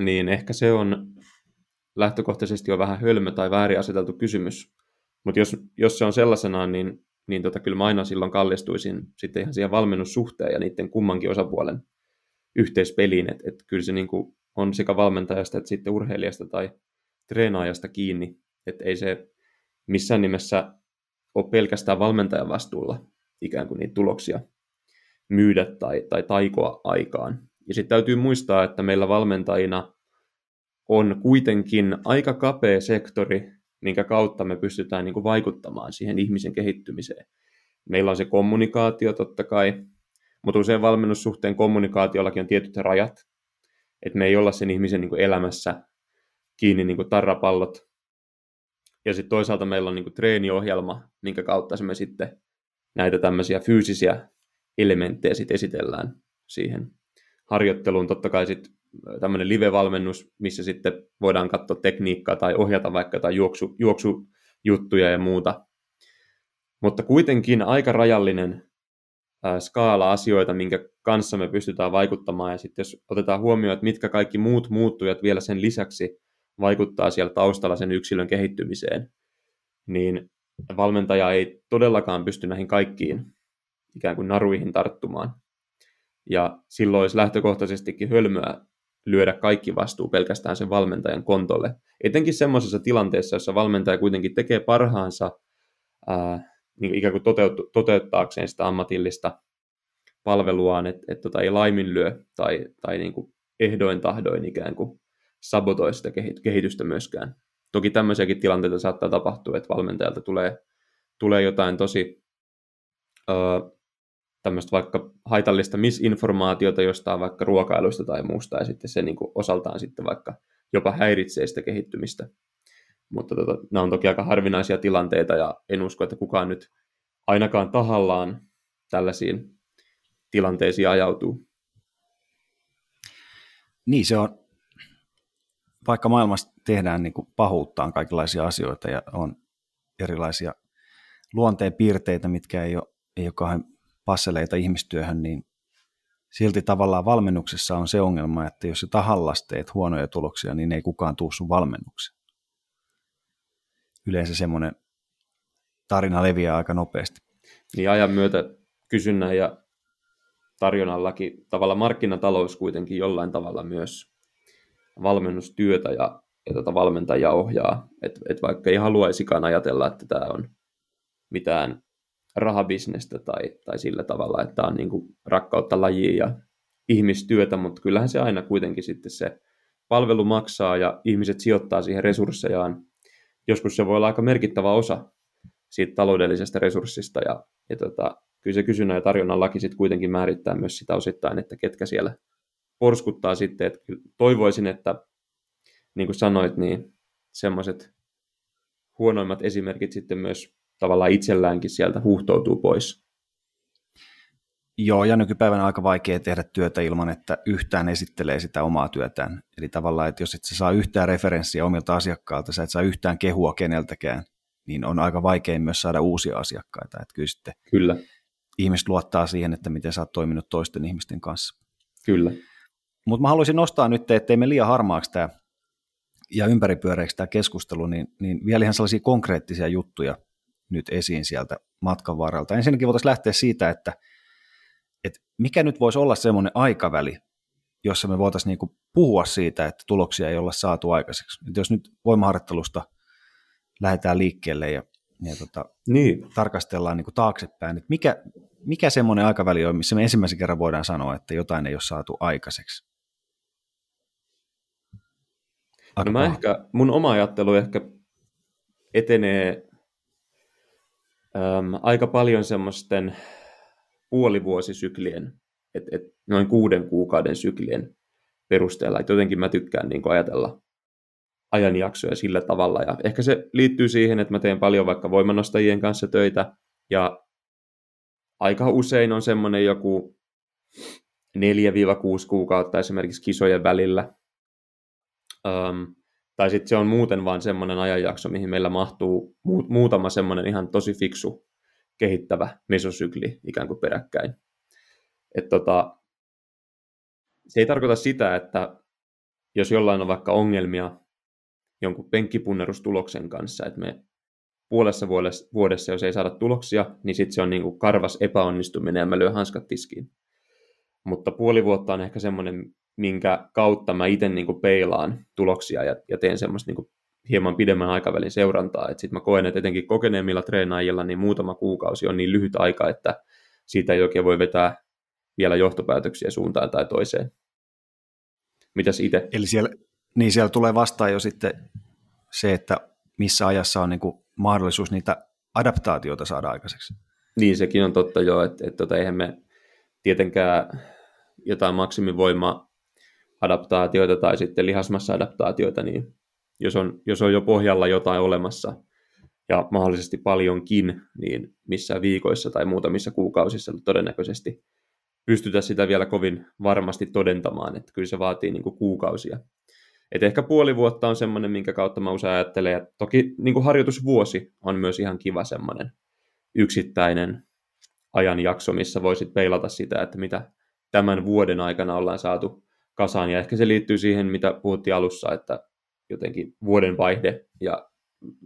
niin ehkä se on lähtökohtaisesti jo vähän hölmö tai väärin aseteltu kysymys. Mutta jos, jos se on sellaisenaan, niin, niin tota, kyllä mä aina silloin kallistuisin sitten ihan siihen valmennussuhteen ja niiden kummankin osapuolen yhteispeliin. Että et kyllä se niinku on sekä valmentajasta että sitten urheilijasta tai treenaajasta kiinni. Että ei se missään nimessä ole pelkästään valmentajan vastuulla ikään kuin niitä tuloksia myydä tai, tai taikoa aikaan. Ja sitten täytyy muistaa, että meillä valmentajina on kuitenkin aika kapea sektori, minkä kautta me pystytään niin kuin vaikuttamaan siihen ihmisen kehittymiseen. Meillä on se kommunikaatio totta kai, mutta usein valmennussuhteen kommunikaatiollakin on tietyt rajat, että me ei olla sen ihmisen niin elämässä kiinni niin tarrapallot. Ja sitten toisaalta meillä on niin treeniohjelma, minkä kautta me sitten näitä tämmöisiä fyysisiä elementtejä sitten esitellään siihen harjoitteluun. Totta kai sitten tämmöinen live-valmennus, missä sitten voidaan katsoa tekniikkaa tai ohjata vaikka tai juoksu, juoksujuttuja ja muuta. Mutta kuitenkin aika rajallinen skaala asioita, minkä kanssa me pystytään vaikuttamaan. Ja sitten jos otetaan huomioon, että mitkä kaikki muut muuttujat vielä sen lisäksi vaikuttaa siellä taustalla sen yksilön kehittymiseen, niin valmentaja ei todellakaan pysty näihin kaikkiin ikään kuin naruihin tarttumaan. Ja silloin olisi lähtökohtaisestikin hölmöä lyödä kaikki vastuu pelkästään sen valmentajan kontolle. Etenkin semmoisessa tilanteessa, jossa valmentaja kuitenkin tekee parhaansa ää, niin ikään kuin toteut- toteuttaakseen sitä ammatillista palveluaan, että et tota ei laiminlyö tai, tai niin kuin ehdoin tahdoin ikään kuin sabotoi sitä kehitystä myöskään. Toki tämmöisiäkin tilanteita saattaa tapahtua, että valmentajalta tulee, tulee jotain tosi ö, tämmöistä vaikka haitallista misinformaatiota jostain vaikka ruokailusta tai muusta, ja sitten se niin kuin osaltaan sitten vaikka jopa häiritsee sitä kehittymistä. Mutta tota, nämä on toki aika harvinaisia tilanteita, ja en usko, että kukaan nyt ainakaan tahallaan tällaisiin tilanteisiin ajautuu. Niin, se on, vaikka maailmassa tehdään niin kuin pahuuttaan kaikenlaisia asioita ja on erilaisia luonteen piirteitä, mitkä ei ole, ei ole kauhean passeleita ihmistyöhön, niin silti tavallaan valmennuksessa on se ongelma, että jos sä tahallas teet huonoja tuloksia, niin ei kukaan tuu sun valmennukseen. Yleensä semmoinen tarina leviää aika nopeasti. Niin ajan myötä kysynnän ja tarjonnallakin tavalla markkinatalous kuitenkin jollain tavalla myös valmennustyötä ja, ja tätä valmentajia ohjaa. Et, et vaikka ei haluaisikaan ajatella, että tämä on mitään rahabisnestä tai, tai sillä tavalla, että on niin kuin rakkautta lajiin ja ihmistyötä, mutta kyllähän se aina kuitenkin sitten se palvelu maksaa ja ihmiset sijoittaa siihen resurssejaan. Joskus se voi olla aika merkittävä osa siitä taloudellisesta resurssista ja, ja tota, kyllä se kysynnän ja tarjonnan laki sitten kuitenkin määrittää myös sitä osittain, että ketkä siellä porskuttaa sitten, että toivoisin, että niin kuin sanoit, niin semmoiset huonoimmat esimerkit sitten myös tavallaan itselläänkin sieltä huuhtoutuu pois. Joo, ja nykypäivänä aika vaikea tehdä työtä ilman, että yhtään esittelee sitä omaa työtään. Eli tavallaan, että jos et sä saa yhtään referenssiä omilta asiakkaalta, sä et saa yhtään kehua keneltäkään, niin on aika vaikea myös saada uusia asiakkaita. Että kyllä, sitten kyllä. ihmiset luottaa siihen, että miten sä oot toiminut toisten ihmisten kanssa. Kyllä. Mutta mä haluaisin nostaa nyt, ettei me liian harmaaksi tämä ja ympäripyöreiksi tämä keskustelu, niin, niin vielä ihan sellaisia konkreettisia juttuja, nyt esiin sieltä matkan varrelta. Ensinnäkin voitaisiin lähteä siitä, että, että mikä nyt voisi olla semmoinen aikaväli, jossa me voitaisiin niin kuin puhua siitä, että tuloksia ei olla saatu aikaiseksi. Että jos nyt voimaharjoittelusta lähdetään liikkeelle ja, ja tota, niin. tarkastellaan niin kuin taaksepäin, että mikä, mikä semmoinen aikaväli on, missä me ensimmäisen kerran voidaan sanoa, että jotain ei ole saatu aikaiseksi? Aika no mä ehkä, mun oma ajattelu ehkä etenee äm, aika paljon semmoisten puolivuosisyklien, et, et noin kuuden kuukauden syklien perusteella. Et jotenkin mä tykkään niin ajatella ajanjaksoja sillä tavalla. Ja ehkä se liittyy siihen, että mä teen paljon vaikka voimanostajien kanssa töitä, ja aika usein on semmoinen joku 4-6 kuukautta esimerkiksi kisojen välillä. Um, tai sitten se on muuten vaan semmoinen ajanjakso, mihin meillä mahtuu mu- muutama semmoinen ihan tosi fiksu kehittävä mesosykli ikään kuin peräkkäin. Et tota, se ei tarkoita sitä, että jos jollain on vaikka ongelmia jonkun penkkipunnerustuloksen kanssa, että me puolessa vuodessa, jos ei saada tuloksia, niin sitten se on niin kuin karvas epäonnistuminen ja mä lyön hanskat tiskiin. Mutta puoli vuotta on ehkä semmoinen, minkä kautta mä itse niin peilaan tuloksia ja, ja teen semmoista niin hieman pidemmän aikavälin seurantaa. Sitten mä koen, että etenkin kokeneemmilla treenaajilla niin muutama kuukausi on niin lyhyt aika, että siitä ei oikein voi vetää vielä johtopäätöksiä suuntaan tai toiseen. Mitäs itse? Eli siellä, niin siellä tulee vastaan jo sitten se, että missä ajassa on niin kuin mahdollisuus niitä adaptaatioita saada aikaiseksi. Niin, sekin on totta jo, että, että tota, eihän me tietenkään jotain maksimivoima adaptaatioita tai sitten lihasmassa-adaptaatioita, niin jos on, jos on jo pohjalla jotain olemassa ja mahdollisesti paljonkin, niin missä viikoissa tai muutamissa kuukausissa todennäköisesti pystytä sitä vielä kovin varmasti todentamaan, että kyllä se vaatii niin kuin kuukausia. Et ehkä puoli vuotta on semmoinen, minkä kautta mä usein ajattelen, ja toki niin kuin harjoitusvuosi on myös ihan kiva semmoinen yksittäinen ajanjakso, missä voisit peilata sitä, että mitä tämän vuoden aikana ollaan saatu kasaan, ja ehkä se liittyy siihen, mitä puhuttiin alussa, että jotenkin vuoden vaihde ja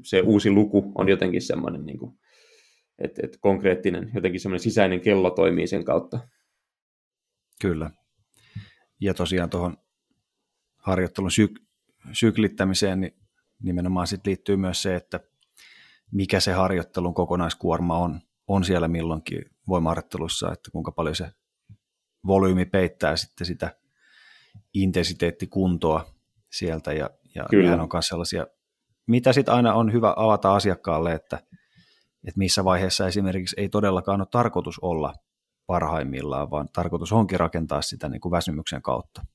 se uusi luku on jotenkin semmoinen, niin kuin, että, että konkreettinen, jotenkin semmoinen sisäinen kello toimii sen kautta. Kyllä. Ja tosiaan tuohon harjoittelun syk- syklittämiseen niin nimenomaan sit liittyy myös se, että mikä se harjoittelun kokonaiskuorma on, on siellä milloinkin voimaharjoittelussa, että kuinka paljon se volyymi peittää sitten sitä intensiteettikuntoa sieltä ja, ja Kyllä. on myös sellaisia, mitä sitten aina on hyvä avata asiakkaalle, että, että missä vaiheessa esimerkiksi ei todellakaan ole tarkoitus olla parhaimmillaan, vaan tarkoitus onkin rakentaa sitä niin kuin väsymyksen kautta.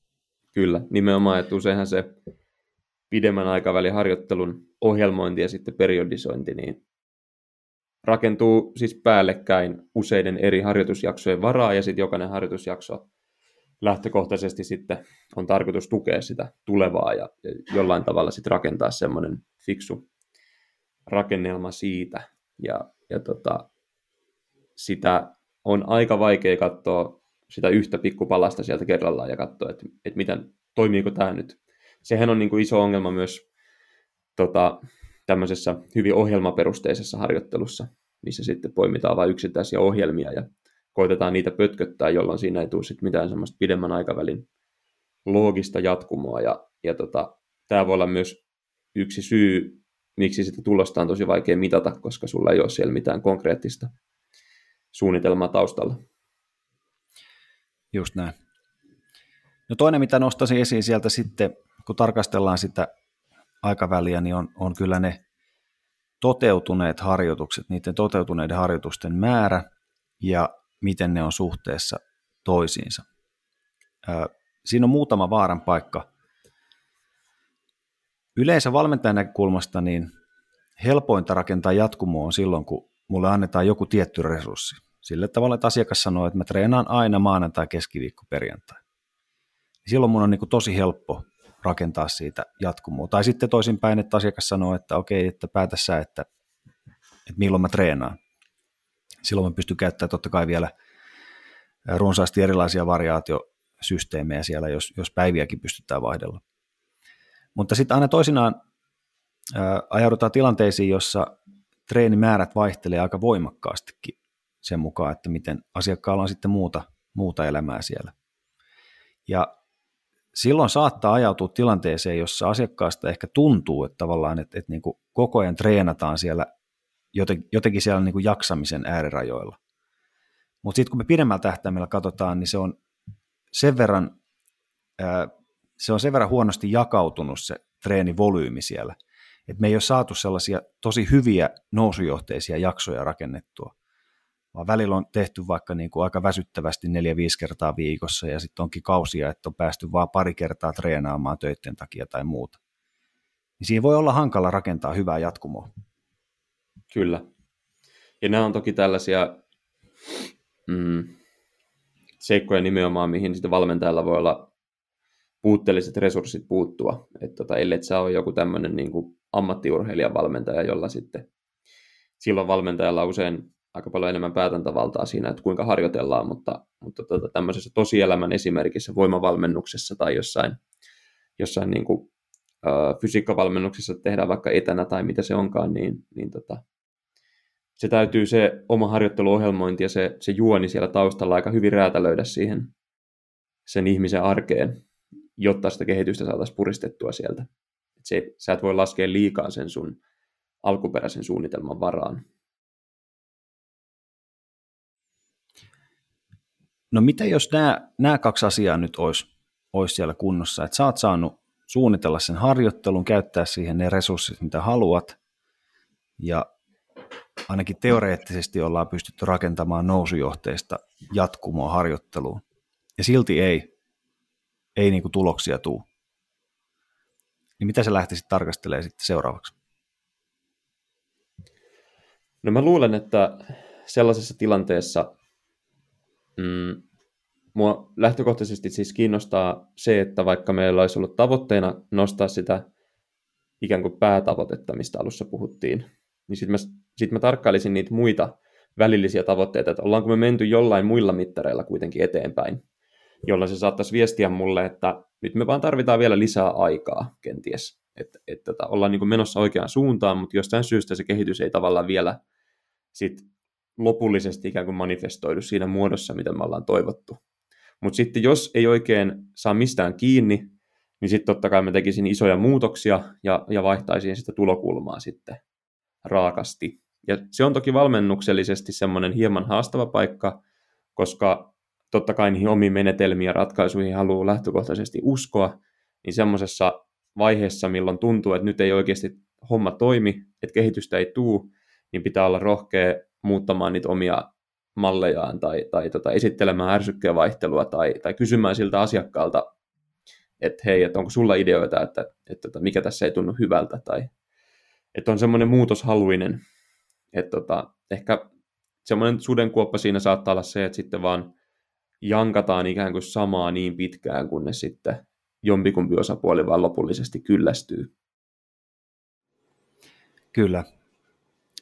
Kyllä, nimenomaan, että useinhan se pidemmän aikavälin harjoittelun ohjelmointi ja sitten periodisointi, niin rakentuu siis päällekkäin useiden eri harjoitusjaksojen varaa, ja sitten jokainen harjoitusjakso lähtökohtaisesti sitten on tarkoitus tukea sitä tulevaa ja jollain tavalla sitten rakentaa semmoinen fiksu rakennelma siitä. Ja, ja tota, sitä on aika vaikea katsoa sitä yhtä pikkupalasta sieltä kerrallaan ja katsoa, että, että miten, toimiiko tämä nyt. Sehän on niin kuin iso ongelma myös tota, tämmöisessä hyvin ohjelmaperusteisessa harjoittelussa, missä sitten poimitaan vain yksittäisiä ohjelmia ja koitetaan niitä pötköttää, jolloin siinä ei tule sit mitään semmoista pidemmän aikavälin loogista jatkumoa. Ja, ja tota, tämä voi olla myös yksi syy, miksi sitä tulosta on tosi vaikea mitata, koska sulla ei ole siellä mitään konkreettista suunnitelmaa taustalla. Just näin. No toinen, mitä nostaisin esiin sieltä sitten, kun tarkastellaan sitä aikaväliä, niin on, on kyllä ne toteutuneet harjoitukset, niiden toteutuneiden harjoitusten määrä ja miten ne on suhteessa toisiinsa. Siinä on muutama vaaran paikka. Yleensä valmentajan näkökulmasta niin helpointa rakentaa jatkumoa on silloin, kun mulle annetaan joku tietty resurssi. Sillä tavalla, että asiakas sanoo, että mä treenaan aina maanantai, keskiviikko, perjantai. Silloin mun on niin tosi helppo rakentaa siitä jatkumoa. Tai sitten toisinpäin, että asiakas sanoo, että okei, että päätä sä, että, että milloin mä treenaan silloin mä pystyn käyttämään totta kai vielä runsaasti erilaisia variaatiosysteemejä siellä, jos, jos päiviäkin pystytään vaihdella. Mutta sitten aina toisinaan ää, ajaudutaan tilanteisiin, jossa treenimäärät vaihtelee aika voimakkaastikin sen mukaan, että miten asiakkaalla on sitten muuta, muuta elämää siellä. Ja silloin saattaa ajautua tilanteeseen, jossa asiakkaasta ehkä tuntuu, että tavallaan, että, että niin kuin koko ajan treenataan siellä jotenkin siellä niin kuin jaksamisen äärirajoilla. Mutta sitten kun me pidemmällä tähtäimellä katsotaan, niin se on sen verran, ää, se on sen verran huonosti jakautunut se treenivolyymi siellä, että me ei ole saatu sellaisia tosi hyviä nousujohteisia jaksoja rakennettua, vaan välillä on tehty vaikka niin kuin aika väsyttävästi neljä-viisi kertaa viikossa ja sitten onkin kausia, että on päästy vain pari kertaa treenaamaan töiden takia tai muuta. Niin siinä voi olla hankala rakentaa hyvää jatkumoa. Kyllä. Ja nämä on toki tällaisia mm, seikkoja nimenomaan, mihin sitten valmentajalla voi olla puutteelliset resurssit puuttua. Että tota, ellei sä ole joku tämmöinen niin ammattiurheilijan valmentaja, jolla sitten silloin valmentajalla usein aika paljon enemmän päätäntävaltaa siinä, että kuinka harjoitellaan, mutta, mutta tota, tämmöisessä tosielämän esimerkissä voimavalmennuksessa tai jossain, jossain niin kuin, ä, fysiikkavalmennuksessa tehdään vaikka etänä tai mitä se onkaan, niin, niin tota, se täytyy se oma harjoitteluohjelmointi ja se, se juoni siellä taustalla aika hyvin räätälöidä siihen sen ihmisen arkeen, jotta sitä kehitystä saataisiin puristettua sieltä. Et se, sä et voi laskea liikaa sen sun alkuperäisen suunnitelman varaan. No mitä jos nämä, nämä kaksi asiaa nyt olisi, olisi siellä kunnossa, että sä oot saanut suunnitella sen harjoittelun, käyttää siihen ne resurssit, mitä haluat, ja ainakin teoreettisesti ollaan pystytty rakentamaan nousujohteista jatkumoa harjoitteluun, ja silti ei, ei niin kuin tuloksia tuu. Niin mitä se lähtisit tarkastelemaan sitten seuraavaksi? No mä luulen, että sellaisessa tilanteessa mm, mua lähtökohtaisesti siis kiinnostaa se, että vaikka meillä olisi ollut tavoitteena nostaa sitä ikään kuin päätavoitetta, mistä alussa puhuttiin, niin sitten mä, sit mä tarkkailisin niitä muita välillisiä tavoitteita, että ollaanko me menty jollain muilla mittareilla kuitenkin eteenpäin, jolloin se saattaisi viestiä mulle, että nyt me vaan tarvitaan vielä lisää aikaa kenties, että, että tota, ollaan niin menossa oikeaan suuntaan, mutta jostain syystä se kehitys ei tavallaan vielä sit lopullisesti ikään kuin manifestoidu siinä muodossa, mitä me ollaan toivottu. Mutta sitten jos ei oikein saa mistään kiinni, niin sitten totta kai mä tekisin isoja muutoksia ja, ja vaihtaisin sitä tulokulmaa sitten raakasti. Ja se on toki valmennuksellisesti semmoinen hieman haastava paikka, koska totta kai niihin omiin menetelmiin ja ratkaisuihin haluaa lähtökohtaisesti uskoa, niin semmoisessa vaiheessa, milloin tuntuu, että nyt ei oikeasti homma toimi, että kehitystä ei tuu, niin pitää olla rohkea muuttamaan niitä omia mallejaan tai, tai tota, esittelemään ärsykkeen vaihtelua tai, tai kysymään siltä asiakkaalta, että hei, että onko sulla ideoita, että, että, että tota, mikä tässä ei tunnu hyvältä tai että on semmoinen muutoshaluinen, että tota, ehkä semmoinen sudenkuoppa siinä saattaa olla se, että sitten vaan jankataan ikään kuin samaa niin pitkään, kunnes sitten jompikumpi osapuoli vaan lopullisesti kyllästyy. Kyllä,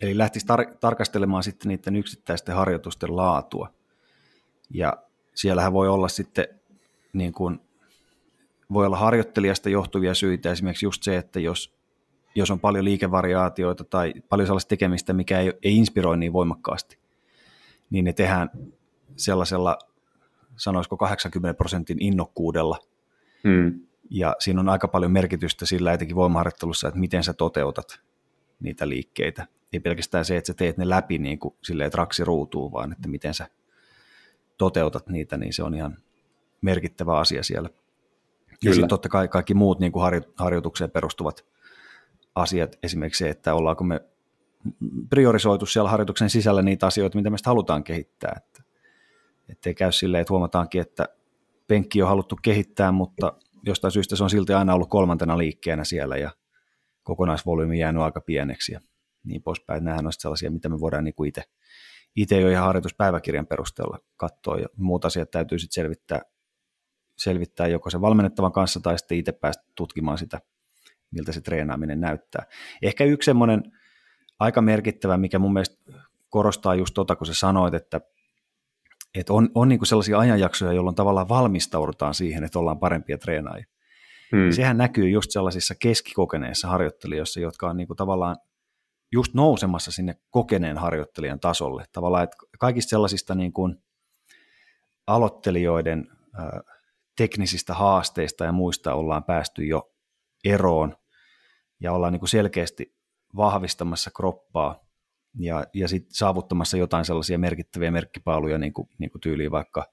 Eli lähtisi tar- tarkastelemaan sitten niiden yksittäisten harjoitusten laatua. Ja siellähän voi olla sitten niin kuin, voi olla harjoittelijasta johtuvia syitä, esimerkiksi just se, että jos, jos on paljon liikevariaatioita tai paljon sellaista tekemistä, mikä ei, ei inspiroi niin voimakkaasti, niin ne tehdään sellaisella, sanoisiko 80 prosentin innokkuudella. Hmm. Ja siinä on aika paljon merkitystä sillä etenkin voimaharjoittelussa, että miten sä toteutat niitä liikkeitä ei pelkästään se, että sä teet ne läpi niin kuin silleen, että raksi ruutuu, vaan että miten sä toteutat niitä, niin se on ihan merkittävä asia siellä. Kyllä. Ja sitten totta kai kaikki muut niin kuin harjoitukseen perustuvat asiat, esimerkiksi se, että ollaanko me priorisoitu siellä harjoituksen sisällä niitä asioita, mitä me halutaan kehittää. Että, ettei käy silleen, että huomataankin, että penkki on haluttu kehittää, mutta jostain syystä se on silti aina ollut kolmantena liikkeenä siellä ja kokonaisvolyymi jäänyt aika pieneksi. Ja niin poispäin. Nämähän on sellaisia, mitä me voidaan niin itse, itse jo ihan harjoituspäiväkirjan perusteella katsoa ja muut asiat täytyy sitten selvittää, selvittää joko se valmennettavan kanssa tai sitten itse päästä tutkimaan sitä, miltä se treenaaminen näyttää. Ehkä yksi semmoinen aika merkittävä, mikä mun mielestä korostaa just tota, kun sä sanoit, että, että on, on niin sellaisia ajanjaksoja, jolloin tavallaan valmistaudutaan siihen, että ollaan parempia treenaajia. Hmm. Sehän näkyy just sellaisissa keskikokeneissa harjoittelijoissa, jotka on niin kuin tavallaan just nousemassa sinne kokeneen harjoittelijan tasolle. Tavallaan, että kaikista sellaisista niin kuin aloittelijoiden ää, teknisistä haasteista ja muista ollaan päästy jo eroon ja ollaan niin kuin selkeästi vahvistamassa kroppaa ja, ja sit saavuttamassa jotain sellaisia merkittäviä merkkipaaluja, niin kuin, niin kuin tyyliin vaikka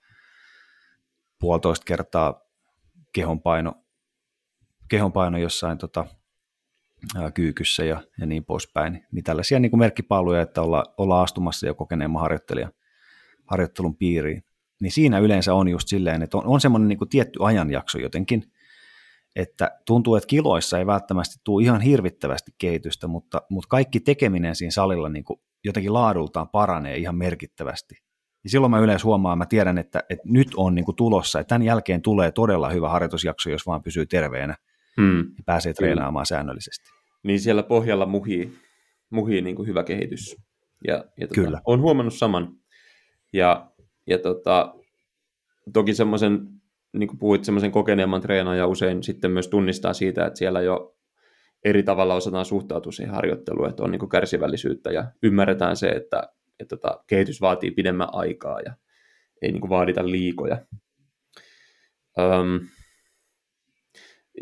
puolitoista kertaa kehonpaino, kehonpaino jossain tota, kyykyssä ja, ja niin poispäin. Niin tällaisia niin kuin merkkipaaluja, että olla, olla astumassa jo kokeneemman harjoittelijan harjoittelun piiriin. Niin siinä yleensä on just silleen, että on, on semmoinen niin tietty ajanjakso jotenkin, että tuntuu, että kiloissa ei välttämättä tule ihan hirvittävästi kehitystä, mutta, mutta kaikki tekeminen siinä salilla niin kuin jotenkin laadultaan paranee ihan merkittävästi. niin silloin mä yleensä huomaan, mä tiedän, että, että nyt on niin kuin tulossa, että tämän jälkeen tulee todella hyvä harjoitusjakso, jos vaan pysyy terveenä hmm. ja pääsee treenaamaan Kyllä. säännöllisesti. Niin siellä pohjalla muhii, muhii niin kuin hyvä kehitys. Ja, ja tota, Kyllä. Olen huomannut saman. Ja, ja tota, toki semmoisen, niin kuin puhuit, semmoisen kokeneemman treenaaja usein sitten myös tunnistaa siitä, että siellä jo eri tavalla osataan suhtautua siihen harjoitteluun, että on niin kuin kärsivällisyyttä ja ymmärretään se, että, että tota, kehitys vaatii pidemmän aikaa ja ei niin kuin vaadita liikoja. Öm,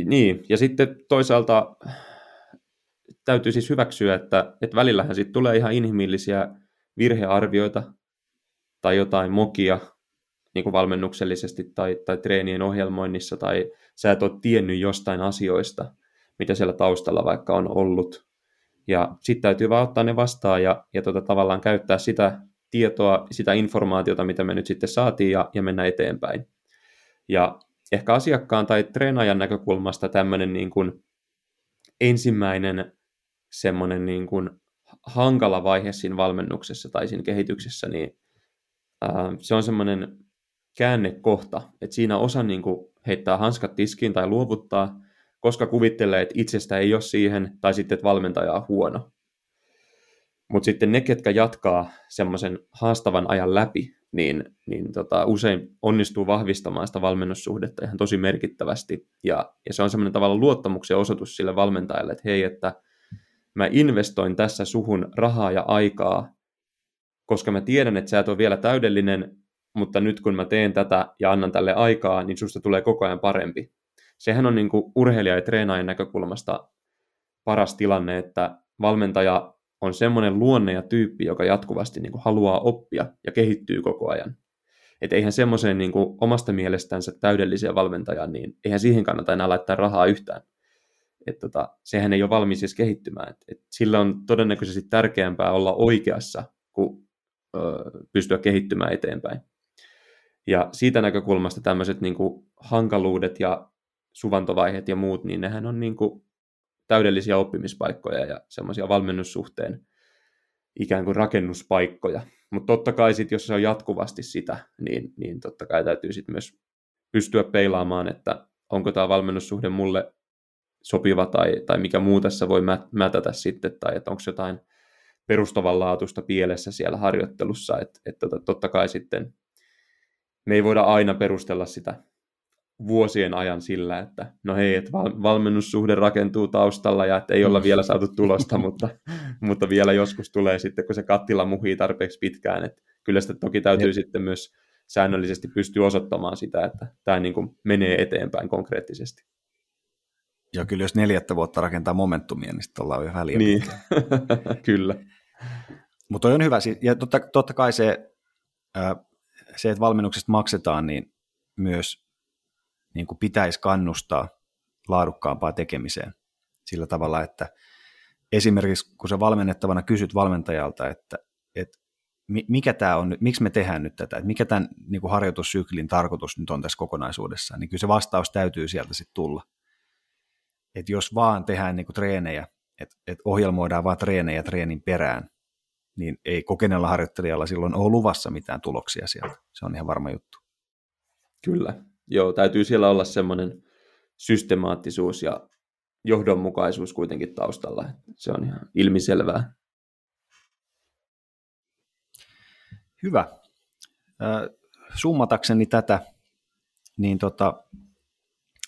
niin, ja sitten toisaalta täytyy siis hyväksyä, että, että välillähän sitten tulee ihan inhimillisiä virhearvioita tai jotain mokia niin kuin valmennuksellisesti tai, tai treenien ohjelmoinnissa, tai sä et ole tiennyt jostain asioista, mitä siellä taustalla vaikka on ollut. Ja sitten täytyy vaan ottaa ne vastaan ja, ja tota, tavallaan käyttää sitä tietoa, sitä informaatiota, mitä me nyt sitten saatiin ja, ja mennä eteenpäin. Ja ehkä asiakkaan tai treenaajan näkökulmasta tämmöinen niin kuin ensimmäinen semmoinen niin kuin hankala vaihe siinä valmennuksessa tai siinä kehityksessä, niin se on semmoinen käännekohta, että siinä osa niin kuin heittää hanskat tiskiin tai luovuttaa, koska kuvittelee, että itsestä ei ole siihen, tai sitten, että valmentaja on huono. Mutta sitten ne, ketkä jatkaa semmoisen haastavan ajan läpi, niin, niin tota, usein onnistuu vahvistamaan sitä valmennussuhdetta ihan tosi merkittävästi. Ja, ja se on semmoinen tavalla luottamuksen osoitus sille valmentajalle, että hei, että mä investoin tässä suhun rahaa ja aikaa, koska mä tiedän, että sä et ole vielä täydellinen, mutta nyt kun mä teen tätä ja annan tälle aikaa, niin susta tulee koko ajan parempi. Sehän on niin kuin urheilija ja treenaajan näkökulmasta paras tilanne, että valmentaja on semmoinen luonne ja tyyppi, joka jatkuvasti niin kuin haluaa oppia ja kehittyy koko ajan. Et eihän semmoiseen niin kuin omasta mielestänsä täydelliseen valmentajaan, niin eihän siihen kannata enää laittaa rahaa yhtään. Et tota, sehän ei ole valmis siis kehittymään. Et, et sillä on todennäköisesti tärkeämpää olla oikeassa kuin ö, pystyä kehittymään eteenpäin. Ja siitä näkökulmasta tämmöiset niin kuin hankaluudet ja suvantovaiheet ja muut, niin nehän on niin kuin täydellisiä oppimispaikkoja ja semmoisia valmennussuhteen ikään kuin rakennuspaikkoja. Mutta totta kai sitten, jos se on jatkuvasti sitä, niin, niin totta kai täytyy sitten myös pystyä peilaamaan, että onko tämä valmennussuhde mulle sopiva tai, tai mikä muu tässä voi mätätä sitten, tai että onko jotain perustavanlaatuista pielessä siellä harjoittelussa, että, että tota, totta kai sitten me ei voida aina perustella sitä vuosien ajan sillä, että no hei, että val- valmennussuhde rakentuu taustalla ja että ei olla vielä saatu tulosta, mutta, mutta vielä joskus tulee sitten, kun se kattila muhii tarpeeksi pitkään, että kyllä sitä toki täytyy ja. sitten myös säännöllisesti pystyä osoittamaan sitä, että tämä niin kuin menee eteenpäin konkreettisesti. Ja kyllä jos neljättä vuotta rakentaa momentumia, niin sitten ollaan jo väliä. Niin, *laughs* kyllä. Mutta on hyvä, ja totta, totta kai se, se, että valmennuksesta maksetaan, niin myös niin kuin pitäisi kannustaa laadukkaampaa tekemiseen sillä tavalla, että esimerkiksi kun sä valmennettavana kysyt valmentajalta, että, että mikä tämä on, miksi me tehdään nyt tätä, että mikä tämän niin kuin harjoitussyklin tarkoitus nyt on tässä kokonaisuudessa, niin kyllä se vastaus täytyy sieltä sitten tulla. Että jos vaan tehdään niin kuin treenejä, että, että ohjelmoidaan vaan treenejä treenin perään, niin ei kokeneella harjoittelijalla silloin ole luvassa mitään tuloksia sieltä. Se on ihan varma juttu. Kyllä. Joo, täytyy siellä olla semmoinen systemaattisuus ja johdonmukaisuus kuitenkin taustalla. Se on ihan ilmiselvää. Hyvä. Summatakseni tätä, niin tota,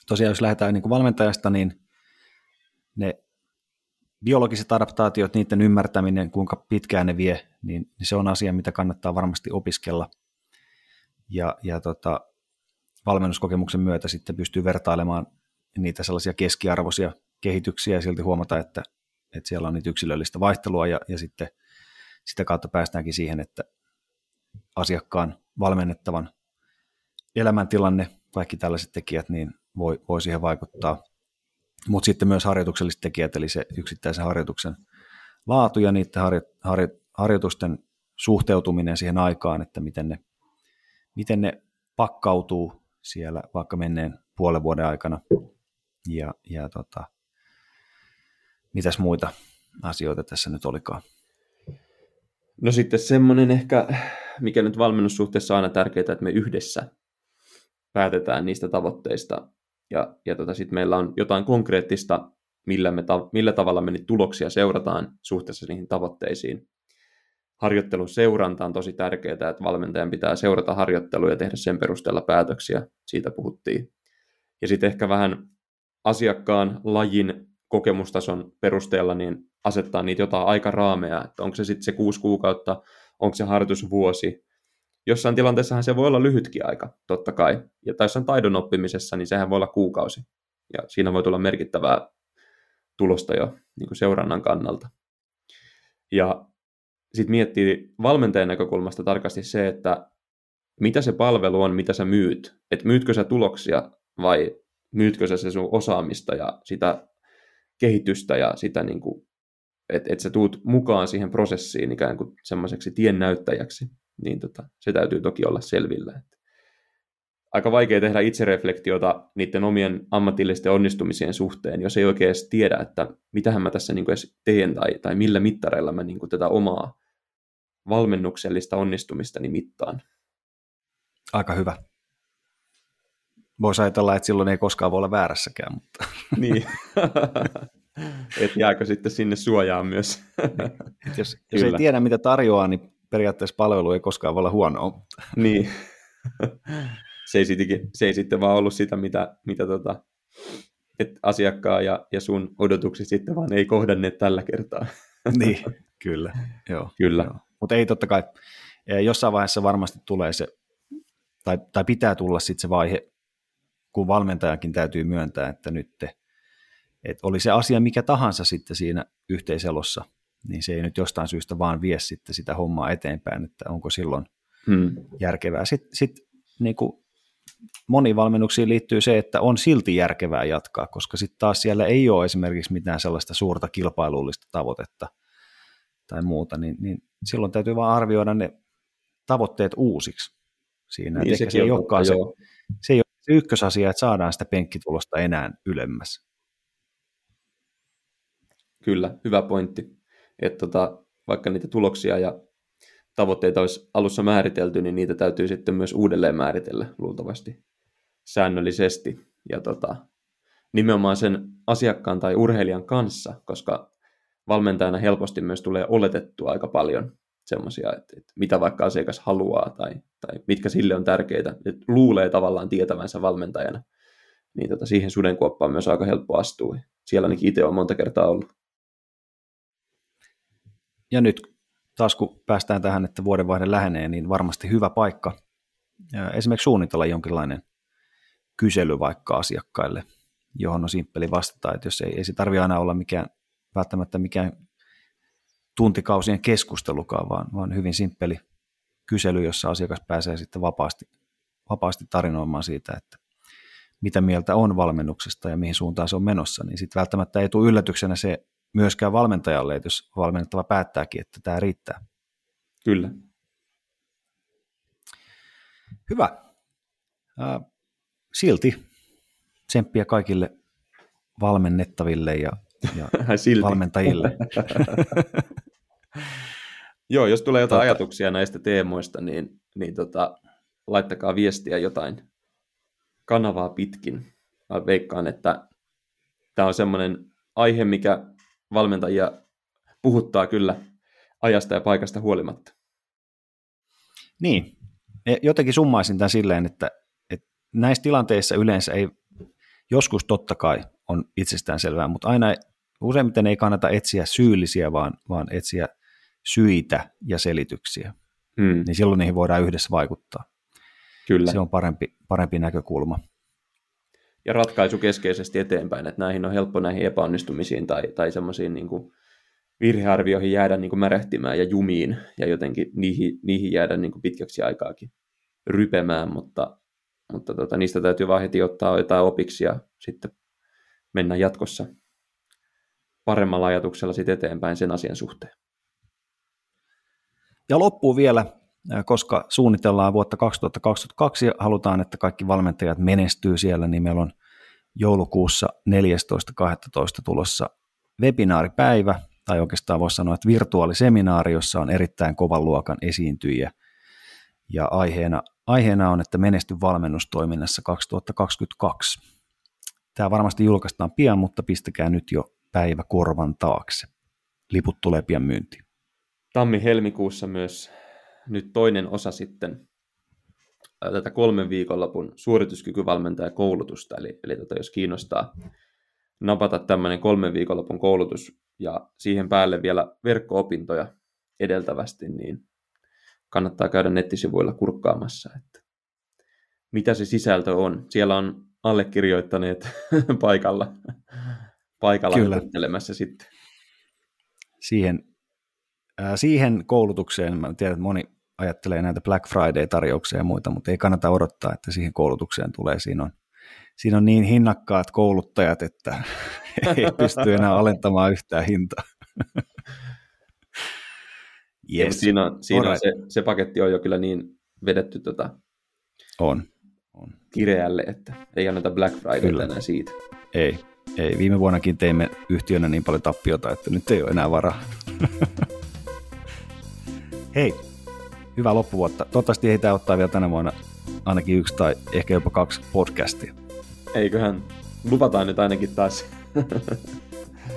tosiaan jos lähdetään niin kuin valmentajasta, niin ne biologiset adaptaatiot, niiden ymmärtäminen, kuinka pitkään ne vie, niin, niin se on asia, mitä kannattaa varmasti opiskella. Ja, ja tota, valmennuskokemuksen myötä sitten pystyy vertailemaan niitä sellaisia keskiarvoisia kehityksiä ja silti huomata, että, että siellä on niitä yksilöllistä vaihtelua ja, ja sitten sitä kautta päästäänkin siihen, että asiakkaan valmennettavan elämäntilanne, kaikki tällaiset tekijät, niin voi, voi siihen vaikuttaa. Mutta sitten myös harjoitukselliset tekijät, eli se yksittäisen harjoituksen laatu ja niiden harjo, harjo, harjoitusten suhteutuminen siihen aikaan, että miten ne, miten ne pakkautuu siellä vaikka menneen puolen vuoden aikana. Ja, ja tota, mitäs muita asioita tässä nyt olikaan? No sitten semmoinen ehkä mikä nyt valmennussuhteessa on aina tärkeää, että me yhdessä päätetään niistä tavoitteista ja, ja tota, sitten meillä on jotain konkreettista, millä, me ta- millä tavalla me niitä tuloksia seurataan suhteessa niihin tavoitteisiin. Harjoittelun seuranta on tosi tärkeää, että valmentajan pitää seurata harjoittelua ja tehdä sen perusteella päätöksiä, siitä puhuttiin. Ja sitten ehkä vähän asiakkaan lajin kokemustason perusteella niin asettaa niitä jotain aikaraameja, että onko se sitten se kuusi kuukautta, onko se harjoitusvuosi. Jossain tilanteessahan se voi olla lyhytkin aika, totta kai. Ja tai jossain taidon oppimisessa, niin sehän voi olla kuukausi. Ja siinä voi tulla merkittävää tulosta jo niin kuin seurannan kannalta. Ja sitten miettii valmentajan näkökulmasta tarkasti se, että mitä se palvelu on, mitä sä myyt. Että myytkö sä tuloksia vai myytkö sä se sun osaamista ja sitä kehitystä ja sitä, niin kuin, että et sä tuut mukaan siihen prosessiin ikään kuin semmoiseksi tiennäyttäjäksi, niin tota, se täytyy toki olla selvillä. Että aika vaikea tehdä itsereflektiota niiden omien ammatillisten onnistumisien suhteen, jos ei oikein edes tiedä, että mitähän mä tässä niin edes teen tai, tai millä mittareilla mä niin tätä omaa valmennuksellista onnistumista mittaan. Aika hyvä. Voisi ajatella, että silloin ei koskaan voi olla väärässäkään. Mutta... *laughs* niin. Et jääkö sitten sinne suojaan myös. Et jos, jos ei tiedä, mitä tarjoaa, niin periaatteessa palvelu ei koskaan voi olla huonoa. *laughs* niin. se, ei sittenkin, se ei sitten vaan ollut sitä, mitä, mitä tota, et asiakkaan ja, ja sun odotukset sitten vaan ei kohdanneet tällä kertaa. *laughs* niin, kyllä. Joo, kyllä. Joo. Mutta ei totta kai, jossain vaiheessa varmasti tulee se, tai, tai pitää tulla sitten se vaihe, kun valmentajakin täytyy myöntää, että nyt te, että oli se asia mikä tahansa sitten siinä yhteiselossa, niin se ei nyt jostain syystä vaan vie sitten sitä hommaa eteenpäin, että onko silloin hmm. järkevää. Sitten sit, niin kuin moniin valmennuksiin liittyy se, että on silti järkevää jatkaa, koska sitten taas siellä ei ole esimerkiksi mitään sellaista suurta kilpailullista tavoitetta tai muuta, niin, niin silloin täytyy vaan arvioida ne tavoitteet uusiksi siinä. Niin, se, ei olekaan se, se ei ole se ykkösasia, että saadaan sitä penkkitulosta enää ylemmäs. Kyllä, hyvä pointti. Että tota, vaikka niitä tuloksia ja tavoitteita olisi alussa määritelty, niin niitä täytyy sitten myös uudelleen määritellä luultavasti säännöllisesti. Ja tota, nimenomaan sen asiakkaan tai urheilijan kanssa, koska valmentajana helposti myös tulee oletettua aika paljon semmoisia, että, että mitä vaikka asiakas haluaa tai, tai mitkä sille on tärkeitä, että luulee tavallaan tietävänsä valmentajana, niin tota, siihen sudenkuoppaan myös aika helppo astua. Siellä ainakin itse on monta kertaa ollut. Ja nyt taas kun päästään tähän, että vuodenvaihde lähenee, niin varmasti hyvä paikka. Esimerkiksi suunnitella jonkinlainen kysely vaikka asiakkaille, johon on simppeli vastata, että jos ei, ei se tarvitse aina olla mikään, välttämättä mikään tuntikausien keskustelukaan, vaan, vaan hyvin simppeli kysely, jossa asiakas pääsee sitten vapaasti, vapaasti tarinoimaan siitä, että mitä mieltä on valmennuksesta ja mihin suuntaan se on menossa, niin sitten välttämättä ei tule yllätyksenä se myöskään valmentajalle, jos valmennettava päättääkin, että tämä riittää. Kyllä. Hyvä. Silti tsemppiä kaikille valmennettaville ja, ja *laughs* valmentajille. *laughs* Joo, jos tulee jotain tota... ajatuksia näistä teemoista, niin, niin tota, laittakaa viestiä jotain kanavaa pitkin. Mä veikkaan, että tämä on semmoinen aihe, mikä valmentajia puhuttaa kyllä ajasta ja paikasta huolimatta. Niin, jotenkin summaisin tämän silleen, että, että näissä tilanteissa yleensä ei, joskus totta kai on itsestään selvää, mutta aina useimmiten ei kannata etsiä syyllisiä, vaan, vaan etsiä syitä ja selityksiä. Hmm. Niin silloin niihin voidaan yhdessä vaikuttaa. Kyllä. Se on parempi, parempi näkökulma. Ja ratkaisu keskeisesti eteenpäin, että näihin on helppo näihin epäonnistumisiin tai, tai semmoisiin niin virhearvioihin jäädä niin kuin märehtimään ja jumiin ja jotenkin niihin, niihin jäädä niin kuin pitkäksi aikaakin rypemään, mutta, mutta tota, niistä täytyy vaan heti ottaa jotain opiksi ja sitten mennä jatkossa paremmalla ajatuksella sitten eteenpäin sen asian suhteen. Ja loppuu vielä, koska suunnitellaan vuotta 2022 ja halutaan, että kaikki valmentajat menestyy siellä, niin meillä on joulukuussa 14.12. tulossa webinaaripäivä, tai oikeastaan voisi sanoa, että virtuaaliseminaari, jossa on erittäin kovan luokan esiintyjiä Ja aiheena, aiheena on, että menesty valmennustoiminnassa 2022. Tämä varmasti julkaistaan pian, mutta pistäkää nyt jo päivä korvan taakse. Liput tulee pian myyntiin. Tammi-helmikuussa myös nyt toinen osa sitten tätä kolmen viikonlopun suorituskykyvalmentajakoulutusta, eli, eli tota, jos kiinnostaa napata tämmöinen kolmen viikonlopun koulutus ja siihen päälle vielä verkko-opintoja edeltävästi, niin kannattaa käydä nettisivuilla kurkkaamassa, että mitä se sisältö on. Siellä on allekirjoittaneet *laughs* paikalla, paikalla Kyllä. sitten. Siihen, äh, siihen koulutukseen, mä tiedän, että moni ajattelee näitä Black Friday-tarjouksia ja muita, mutta ei kannata odottaa, että siihen koulutukseen tulee. Siinä on, siinä on niin hinnakkaat kouluttajat, että *laughs* ei pysty enää alentamaan yhtään hintaa. *laughs* yes. Siinä, on, siinä on se, se paketti on jo kyllä niin vedetty tota, on, on. kireälle, että ei anneta Black Friday enää siitä. Ei, ei. Viime vuonnakin teimme yhtiönä niin paljon tappiota, että nyt ei ole enää varaa. *laughs* Hei, hyvää loppuvuotta. Toivottavasti ei tämä ottaa vielä tänä vuonna ainakin yksi tai ehkä jopa kaksi podcastia. Eiköhän, luvataan nyt ainakin taas.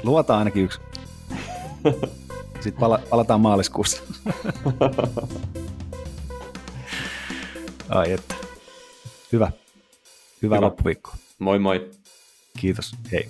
luvataan ainakin yksi. Sitten pala- palataan maaliskuussa. Ai että. Hyvä. Hyvää Hyvä. loppuviikkoa. Moi moi. Kiitos. Hei.